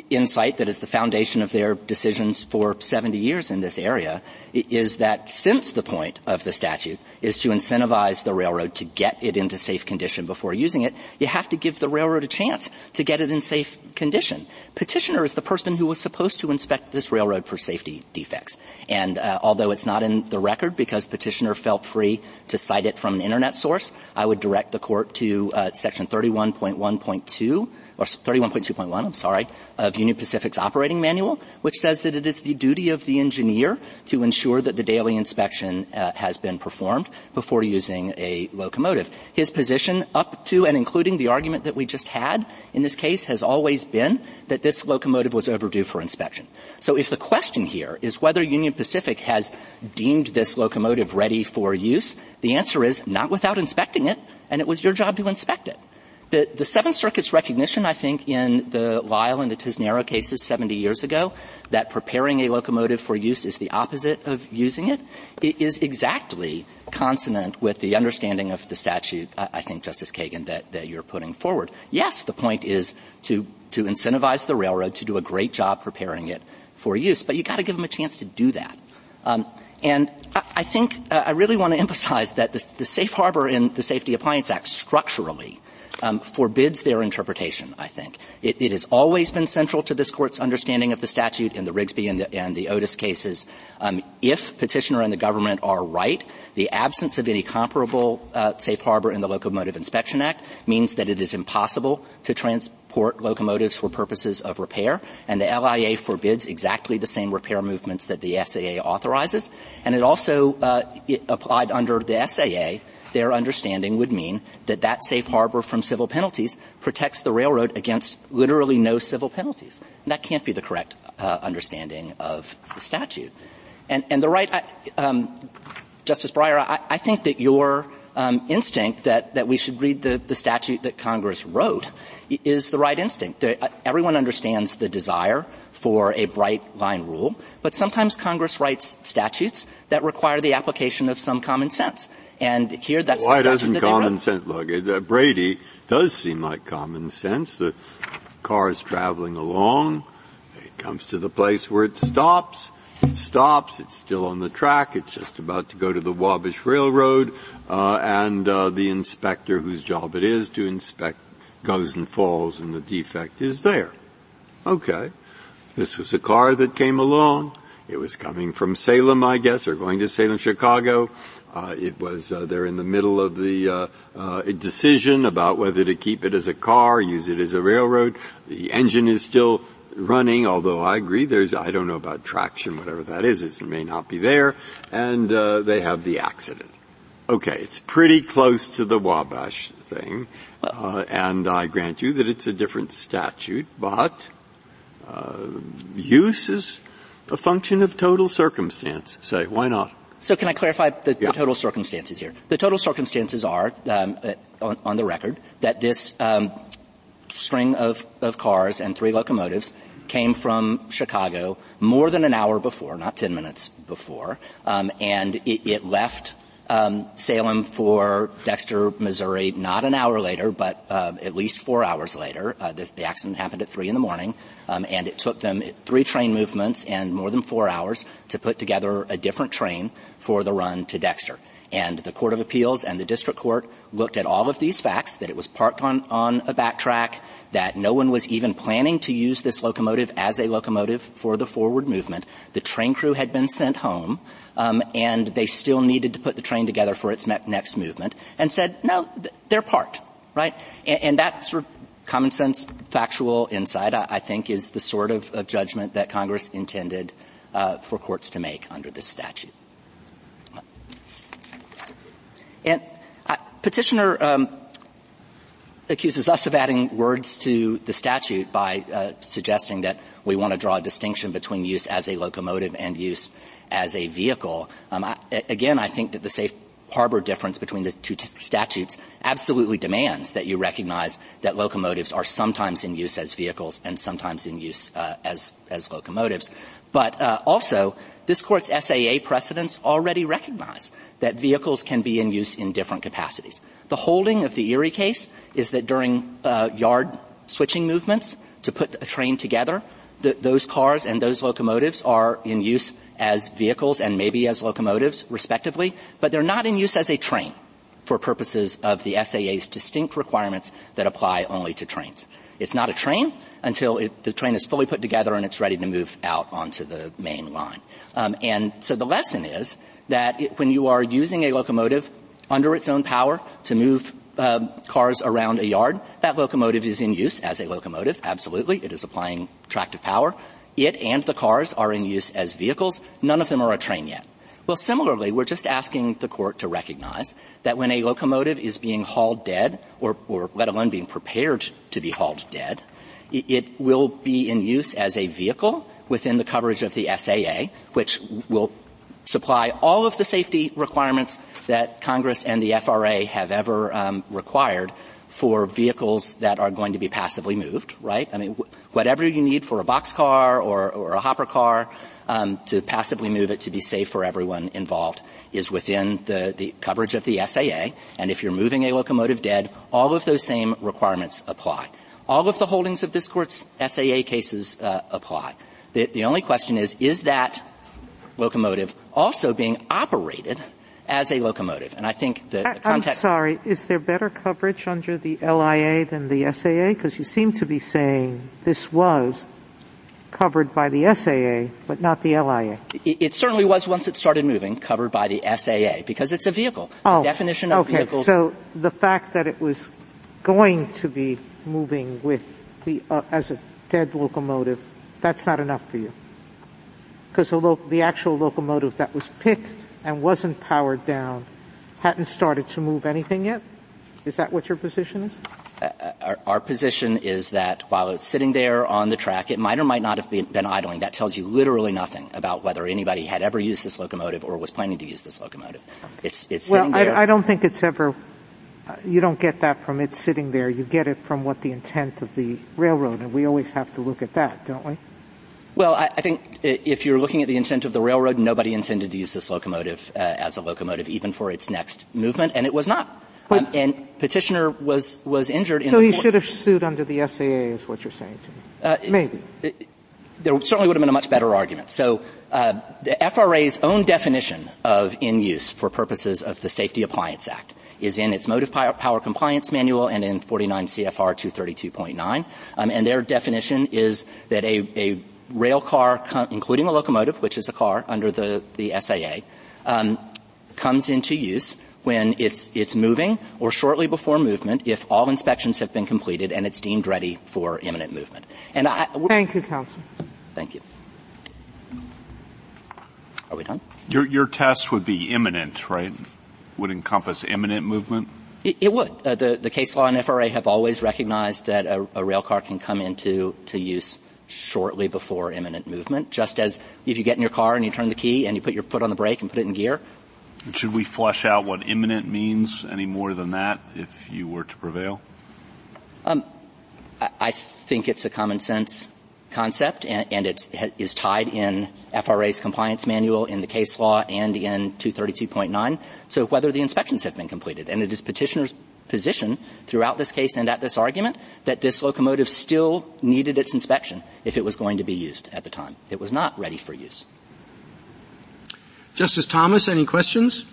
insight that is the foundation of their decisions for 70 years in this area is that since the point of the statute is to incentivize the railroad to get it into safe condition before using it, you have to give the railroad a chance to get it in safe condition. Petitioner is the person who was supposed to inspect this railroad for safety defects. And uh, although it's not in the record because petitioner felt free to cite it from an internet source, I would direct the court to uh, section 31.1.2 or 31.2.1, I'm sorry, of Union Pacific's operating manual, which says that it is the duty of the engineer to ensure that the daily inspection uh, has been performed before using a locomotive. His position up to and including the argument that we just had in this case has always been that this locomotive was overdue for inspection. So if the question here is whether Union Pacific has deemed this locomotive ready for use, the answer is not without inspecting it, and it was your job to inspect it. The, the Seventh Circuit's recognition, I think, in the Lyle and the Tisnero cases 70 years ago, that preparing a locomotive for use is the opposite of using it, it is exactly consonant with the understanding of the statute, I, I think, Justice Kagan, that, that you're putting forward. Yes, the point is to, to incentivize the railroad to do a great job preparing it for use, but you gotta give them a chance to do that. Um, and I, I think uh, I really want to emphasize that the, the safe harbor in the Safety Appliance Act structurally um, forbids their interpretation, I think. It, it, has always been central to this court's understanding of the statute in the Rigsby and the, and the Otis cases. Um, if petitioner and the government are right, the absence of any comparable uh, safe harbor in the Locomotive Inspection Act means that it is impossible to transport locomotives for purposes of repair, and the LIA forbids exactly the same repair movements that the SAA authorizes. And it also uh, it applied under the SAA their understanding would mean that that safe harbor from civil penalties protects the railroad against literally no civil penalties. And that can't be the correct uh, understanding of the statute. And, and the right, um, Justice Breyer, I, I, think that your um, instinct that, that we should read the, the statute that Congress wrote is the right instinct. Uh, everyone understands the desire for a bright line rule, but sometimes Congress writes statutes that require the application of some common sense. And here that's why doesn't common sense look? Uh, Brady does seem like common sense. The car is traveling along. It comes to the place where it stops. It stops. It's still on the track. It's just about to go to the Wabash Railroad, and uh, the inspector, whose job it is to inspect, goes and falls, and the defect is there. Okay, this was a car that came along. It was coming from Salem, I guess, or going to Salem, Chicago. Uh, it was uh, they're in the middle of the uh, uh, decision about whether to keep it as a car, use it as a railroad. The engine is still running, although I agree there's I don't know about traction, whatever that is. It may not be there, and uh, they have the accident. Okay, it's pretty close to the Wabash thing, uh, and I grant you that it's a different statute, but use is a function of total circumstance. Say, why not? So can I clarify the, yeah. the total circumstances here? The total circumstances are, um, uh, on, on, the record, that this um, string of, of cars and three locomotives came from Chicago more than an hour before, not 10 minutes before, um, and it, it left um, Salem for Dexter, Missouri, not an hour later, but uh, at least four hours later. Uh, the, the, accident happened at three in the morning, um, and it took them three train movements and more than four hours to put together a different train for the run to Dexter. And the Court of Appeals and the District Court looked at all of these facts, that it was parked on, on a backtrack, that no one was even planning to use this locomotive as a locomotive for the forward movement. The train crew had been sent home, um, and they still needed to put the train together for its next movement, and said, no, th- they're part, right? And, and that sort of common sense, factual insight, I, I think, is the sort of, of judgment that Congress intended uh, for courts to make under this statute. And uh, petitioner um, accuses us of adding words to the statute by uh, suggesting that we want to draw a distinction between use as a locomotive and use as a vehicle. Um, I, again, I think that the safe harbor difference between the two t- statutes absolutely demands that you recognize that locomotives are sometimes in use as vehicles and sometimes in use uh, as as locomotives. But uh, also, this court's SAA precedents already recognize that vehicles can be in use in different capacities. The holding of the Erie case is that during uh, yard switching movements to put a train together, the, those cars and those locomotives are in use as vehicles and maybe as locomotives, respectively, but they're not in use as a train for purposes of the SAA's distinct requirements that apply only to trains. It's not a train until it, the train is fully put together and it's ready to move out onto the main line. Um, and so the lesson is that it, when you are using a locomotive under its own power to move uh, cars around a yard, that locomotive is in use as a locomotive. Absolutely, it is applying tractive power. It and the cars are in use as vehicles. None of them are a train yet. Well, similarly, we're just asking the court to recognize that when a locomotive is being hauled dead, or, or let alone being prepared to be hauled dead, it, it will be in use as a vehicle within the coverage of the SAA, which will supply all of the safety requirements that Congress and the FRA have ever um, required for vehicles that are going to be passively moved, right? I mean, wh- whatever you need for a boxcar or, or a hopper car um, to passively move it to be safe for everyone involved is within the, the coverage of the SAA. And if you're moving a locomotive dead, all of those same requirements apply. All of the holdings of this court's SAA cases uh, apply. The, the only question is, is that locomotive also being operated as a locomotive. And I think the, the context. I'm sorry, is there better coverage under the LIA than the SAA? Because you seem to be saying this was covered by the SAA, but not the LIA. It, it, certainly was once it started moving, covered by the SAA, because it's a vehicle. Oh, the definition of okay. vehicles. So the fact that it was going to be moving with the, uh, as a dead locomotive, that's not enough for you. Because the, lo- the actual locomotive that was picked and wasn't powered down hadn't started to move anything yet? Is that what your position is? Uh, uh, our, position is that while it's sitting there on the track, it might or might not have been, been, idling. That tells you literally nothing about whether anybody had ever used this locomotive or was planning to use this locomotive. It's, it's well, sitting there. I, I don't think it's ever. Uh, you don't get that from it sitting there. You get it from what the intent of the railroad, and we always have to look at that, don't we? Well, I, I, think if you're looking at the intent of the railroad, nobody intended to use this locomotive uh, as a locomotive, even for its next movement, and it was not. Um, and petitioner was was injured. so he should have sued under the SAA, is what you're saying to me? Uh, Maybe. It, there certainly would have been a much better argument. So uh, the FRA's own definition of in use for purposes of the Safety Appliance Act is in its motive power compliance manual and in 49 CFR 232.9. Um, and their definition is that a, a rail car, including a locomotive, which is a car under the, the SAA, um, comes into use when it's, it's moving or shortly before movement if all inspections have been completed and it's deemed ready for imminent movement. And I, Thank you, Counsel. Thank you. Are we done? Your, your test would be imminent, right? Would encompass imminent movement? It, it would. Uh, the, the case law and FRA have always recognized that a, a rail car can come into to use shortly before imminent movement, just as if you get in your car and you turn the key and you put your foot on the brake and put it in gear. Should we flesh out what imminent means any more than that if you were to prevail? Um, I think it's a common sense concept and, and it is tied in FRA's compliance manual, in the case law, and in 232.9. So whether the inspections have been completed. And it is petitioner's position throughout this case and at this argument that this locomotive still needed its inspection if it was going to be used at the time. It was not ready for use. Justice Thomas, any questions?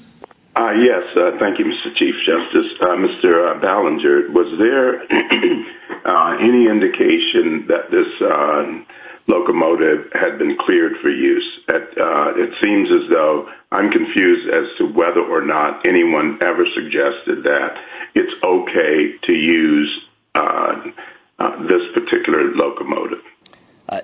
Uh, yes, uh, thank you, Mr. Chief Justice. Uh, Mr. Uh, Ballinger, was there uh, any indication that this uh, locomotive had been cleared for use. Uh, it seems as though I'm confused as to whether or not anyone ever suggested that it's okay to use this particular locomotive. Uh,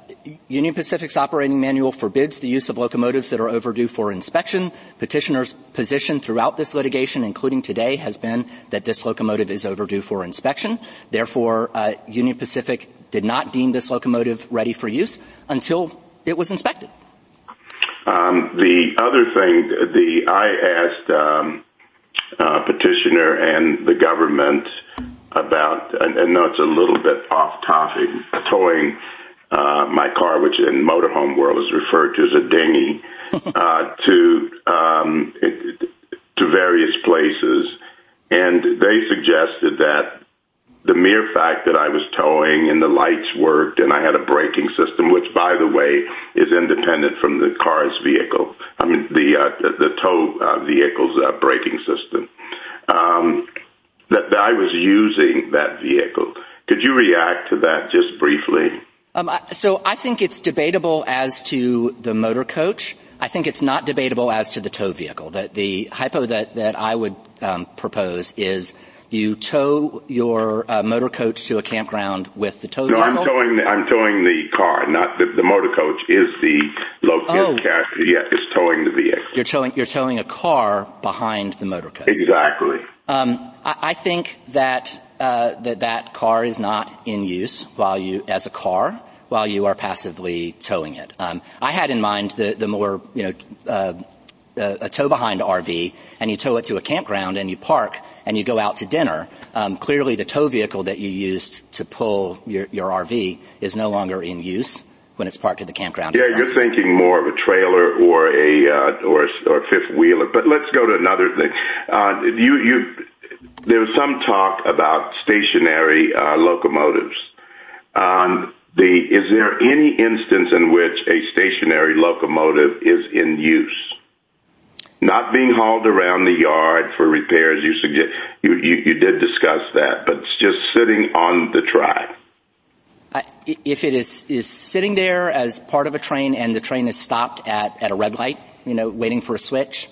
Union Pacific's operating manual forbids the use of locomotives that are overdue for inspection. Petitioner's position throughout this litigation, including today, has been that this locomotive is overdue for inspection. Therefore, uh, Union Pacific did not deem this locomotive ready for use until it was inspected. Um, the other thing, the I asked um, uh, petitioner and the government about, and, no, it's a little bit off topic, towing uh, my car, which in motorhome world is referred to as a dinghy, uh, to um, it, to various places, and they suggested that the mere fact that I was towing and the lights worked and I had a braking system, which by the way is independent from the car's vehicle. I mean the uh, the, the tow uh, vehicle's uh, braking system. Um, that, that I was using that vehicle. Could you react to that just briefly? Um, so I think it's debatable as to the motor coach. I think it's not debatable as to the tow vehicle. That the hypo that, that I would um, propose is you tow your uh, motor coach to a campground with the tow no, vehicle. No, I'm towing. The, I'm towing the car, not the, the motor coach. Is the located oh. Yeah, it's towing the vehicle. You're towing. You're towing a car behind the motor coach. Exactly. Um, I, I, think that uh, that that car is not in use while you as a car while you are passively towing it. Um, I had in mind the the more you know. Uh, a tow behind RV and you tow it to a campground and you park and you go out to dinner, um, clearly the tow vehicle that you used to pull your, your RV is no longer in use when it's parked at the campground. Yeah, you're thinking more of a trailer or a uh, or a, or a fifth wheeler. But let's go to another thing. Uh, you you there was some talk about stationary uh, locomotives. Um, is there any instance in which a stationary locomotive is in use? not being hauled around the yard for repairs. You did discuss that, but it's just sitting on the track. If it is is sitting there as part of a train and the train is stopped at a red light, you know, waiting for a switch,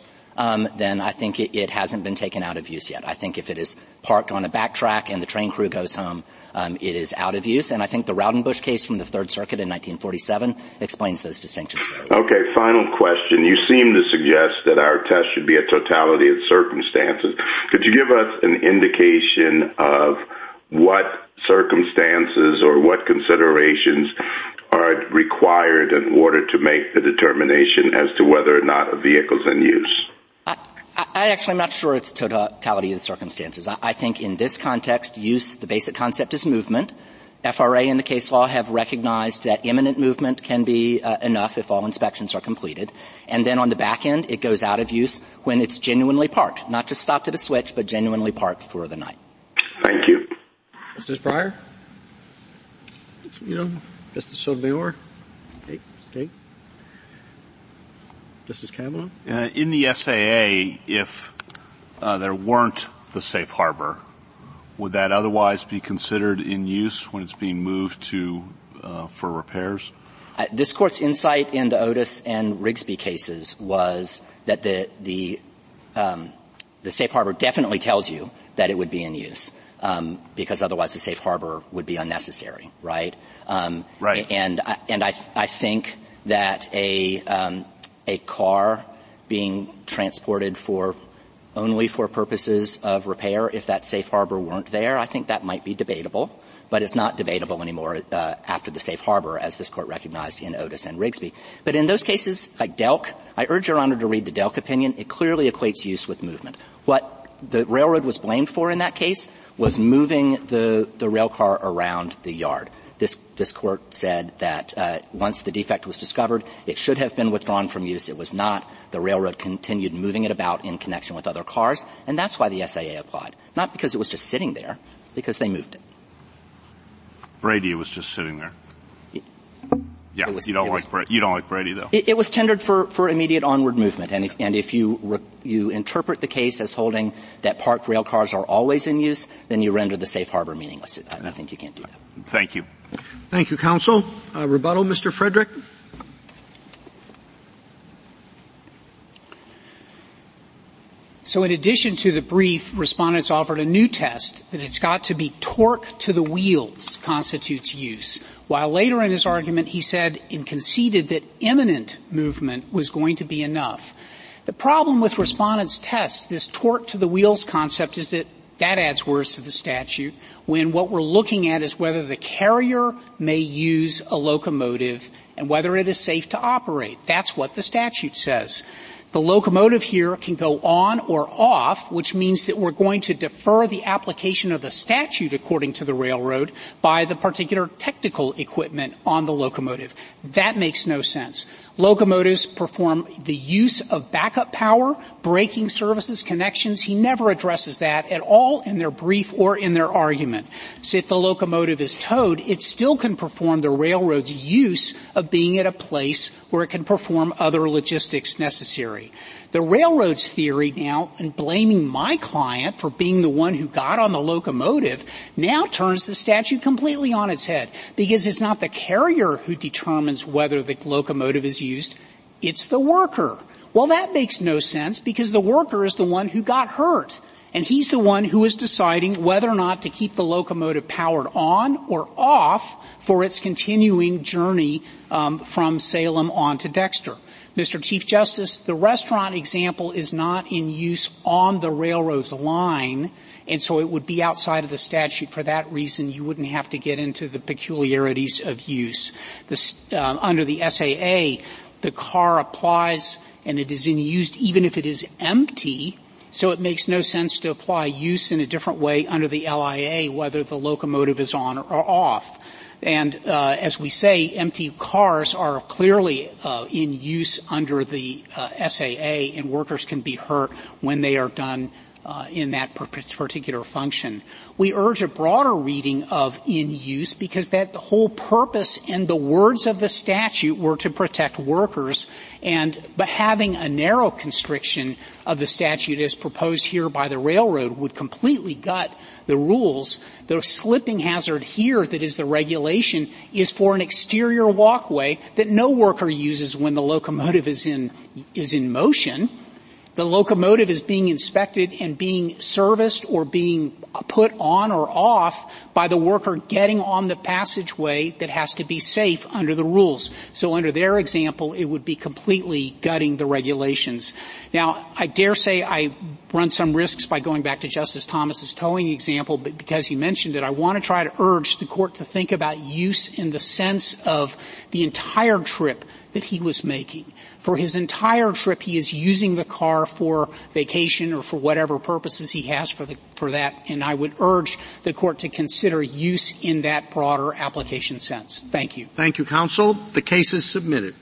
then I think it, it, hasn't been taken out of use yet. I think if it is parked on a backtrack and the train crew goes home, um, it is out of use. And I think the Raudenbush case from the Third Circuit in 1947 explains those distinctions. Okay, final question. You seem to suggest that our test should be a totality of circumstances. Could you give us an indication of what circumstances or what considerations are required in order to make the determination as to whether or not a vehicle is in use? I actually am not sure it's totality of the circumstances. I, I think in this context, use, the basic concept is movement. FRA and the case law have recognized that imminent movement can be uh, enough if all inspections are completed. And then on the back end, it goes out of use when it's genuinely parked, not just stopped at a switch, but genuinely parked for the night. Thank you. Justice Breyer? You know, Justice Sotomayor? Okay, okay. Justice Kavanaugh? Uh, in the SAA, if uh, there weren't the safe harbor, would that otherwise be considered in use when it's being moved to uh, for repairs? Uh, this court's insight in the Otis and Rigsby cases was that the the um, the safe harbor definitely tells you that it would be in use. Um, because otherwise the safe harbor would be unnecessary, right? Um, right. And and I I think that a um, a car being transported for only for purposes of repair if that safe harbor weren't there. I think that might be debatable, but it's not debatable anymore uh, after the safe harbor, as this court recognized in Otis and Rigsby. But in those cases, like Delk, I urge Your Honor to read the Delk opinion. It clearly equates use with movement. What the railroad was blamed for in that case was moving the, the rail car around the yard. This, this court said that uh, once the defect was discovered, it should have been withdrawn from use. It was not. The railroad continued moving it about in connection with other cars, and that's why the SAA applied. Not because it was just sitting there, because they moved it. Brady was just sitting there. Yeah, was, you don't like was, Brady. You don't like Brady, though. It, it was tendered for, for immediate onward movement, and if, and if you re, you interpret the case as holding that parked rail cars are always in use, then you render the safe harbor meaningless. I, I think you can't do that. Thank you. Thank you, counsel. Uh, rebuttal, Mr. Frederick. So in addition to the brief, respondents offered a new test that it's got to be torque to the wheels constitutes use. While later in his argument he said and conceded that imminent movement was going to be enough. The problem with respondents' test, this torque to the wheels concept, is that that adds words to the statute when what we're looking at is whether the carrier may use a locomotive and whether it is safe to operate. That's what the statute says. The locomotive here can go on or off, which means that we're going to defer the application of the statute according to the railroad by the particular technical equipment on the locomotive. That makes no sense. Locomotives perform the use of backup power, braking services, connections. He never addresses that at all in their brief or in their argument. So if the locomotive is towed, it still can perform the railroad's use of being at a place where it can perform other logistics necessary. The railroad's theory now, and blaming my client for being the one who got on the locomotive, now turns the statute completely on its head because it's not the carrier who determines whether the locomotive is used, it's the worker. Well, that makes no sense because the worker is the one who got hurt. And he's the one who is deciding whether or not to keep the locomotive powered on or off for its continuing journey um, from Salem on to Dexter. Mr. Chief Justice, the restaurant example is not in use on the railroad's line, and so it would be outside of the statute. For that reason, you wouldn't have to get into the peculiarities of use. uh, under the SAA, the car applies and it is in use even if it is empty, so it makes no sense to apply use in a different way under the LIA, whether the locomotive is on or off. And uh, as we say, empty cars are clearly uh, in use under the uh, SAA, and workers can be hurt when they are done uh, in that particular function. We urge a broader reading of in use because that the whole purpose and the words of the statute were to protect workers and but having a narrow constriction of the statute as proposed here by the railroad would completely gut the rules. The slipping hazard here that is the regulation is for an exterior walkway that no worker uses when the locomotive is in, is in motion the locomotive is being inspected and being serviced or being put on or off by the worker getting on the passageway that has to be safe under the rules. So under their example, it would be completely gutting the regulations. Now, I dare say I run some risks by going back to Justice Thomas's towing example, but because he mentioned it, I want to try to urge the court to think about use in the sense of the entire trip that he was making. For his entire trip, he is using the car for vacation or for whatever purposes he has for, the, for that, and I would urge the court to consider use in that broader application sense. Thank you. Thank you, counsel. The case is submitted.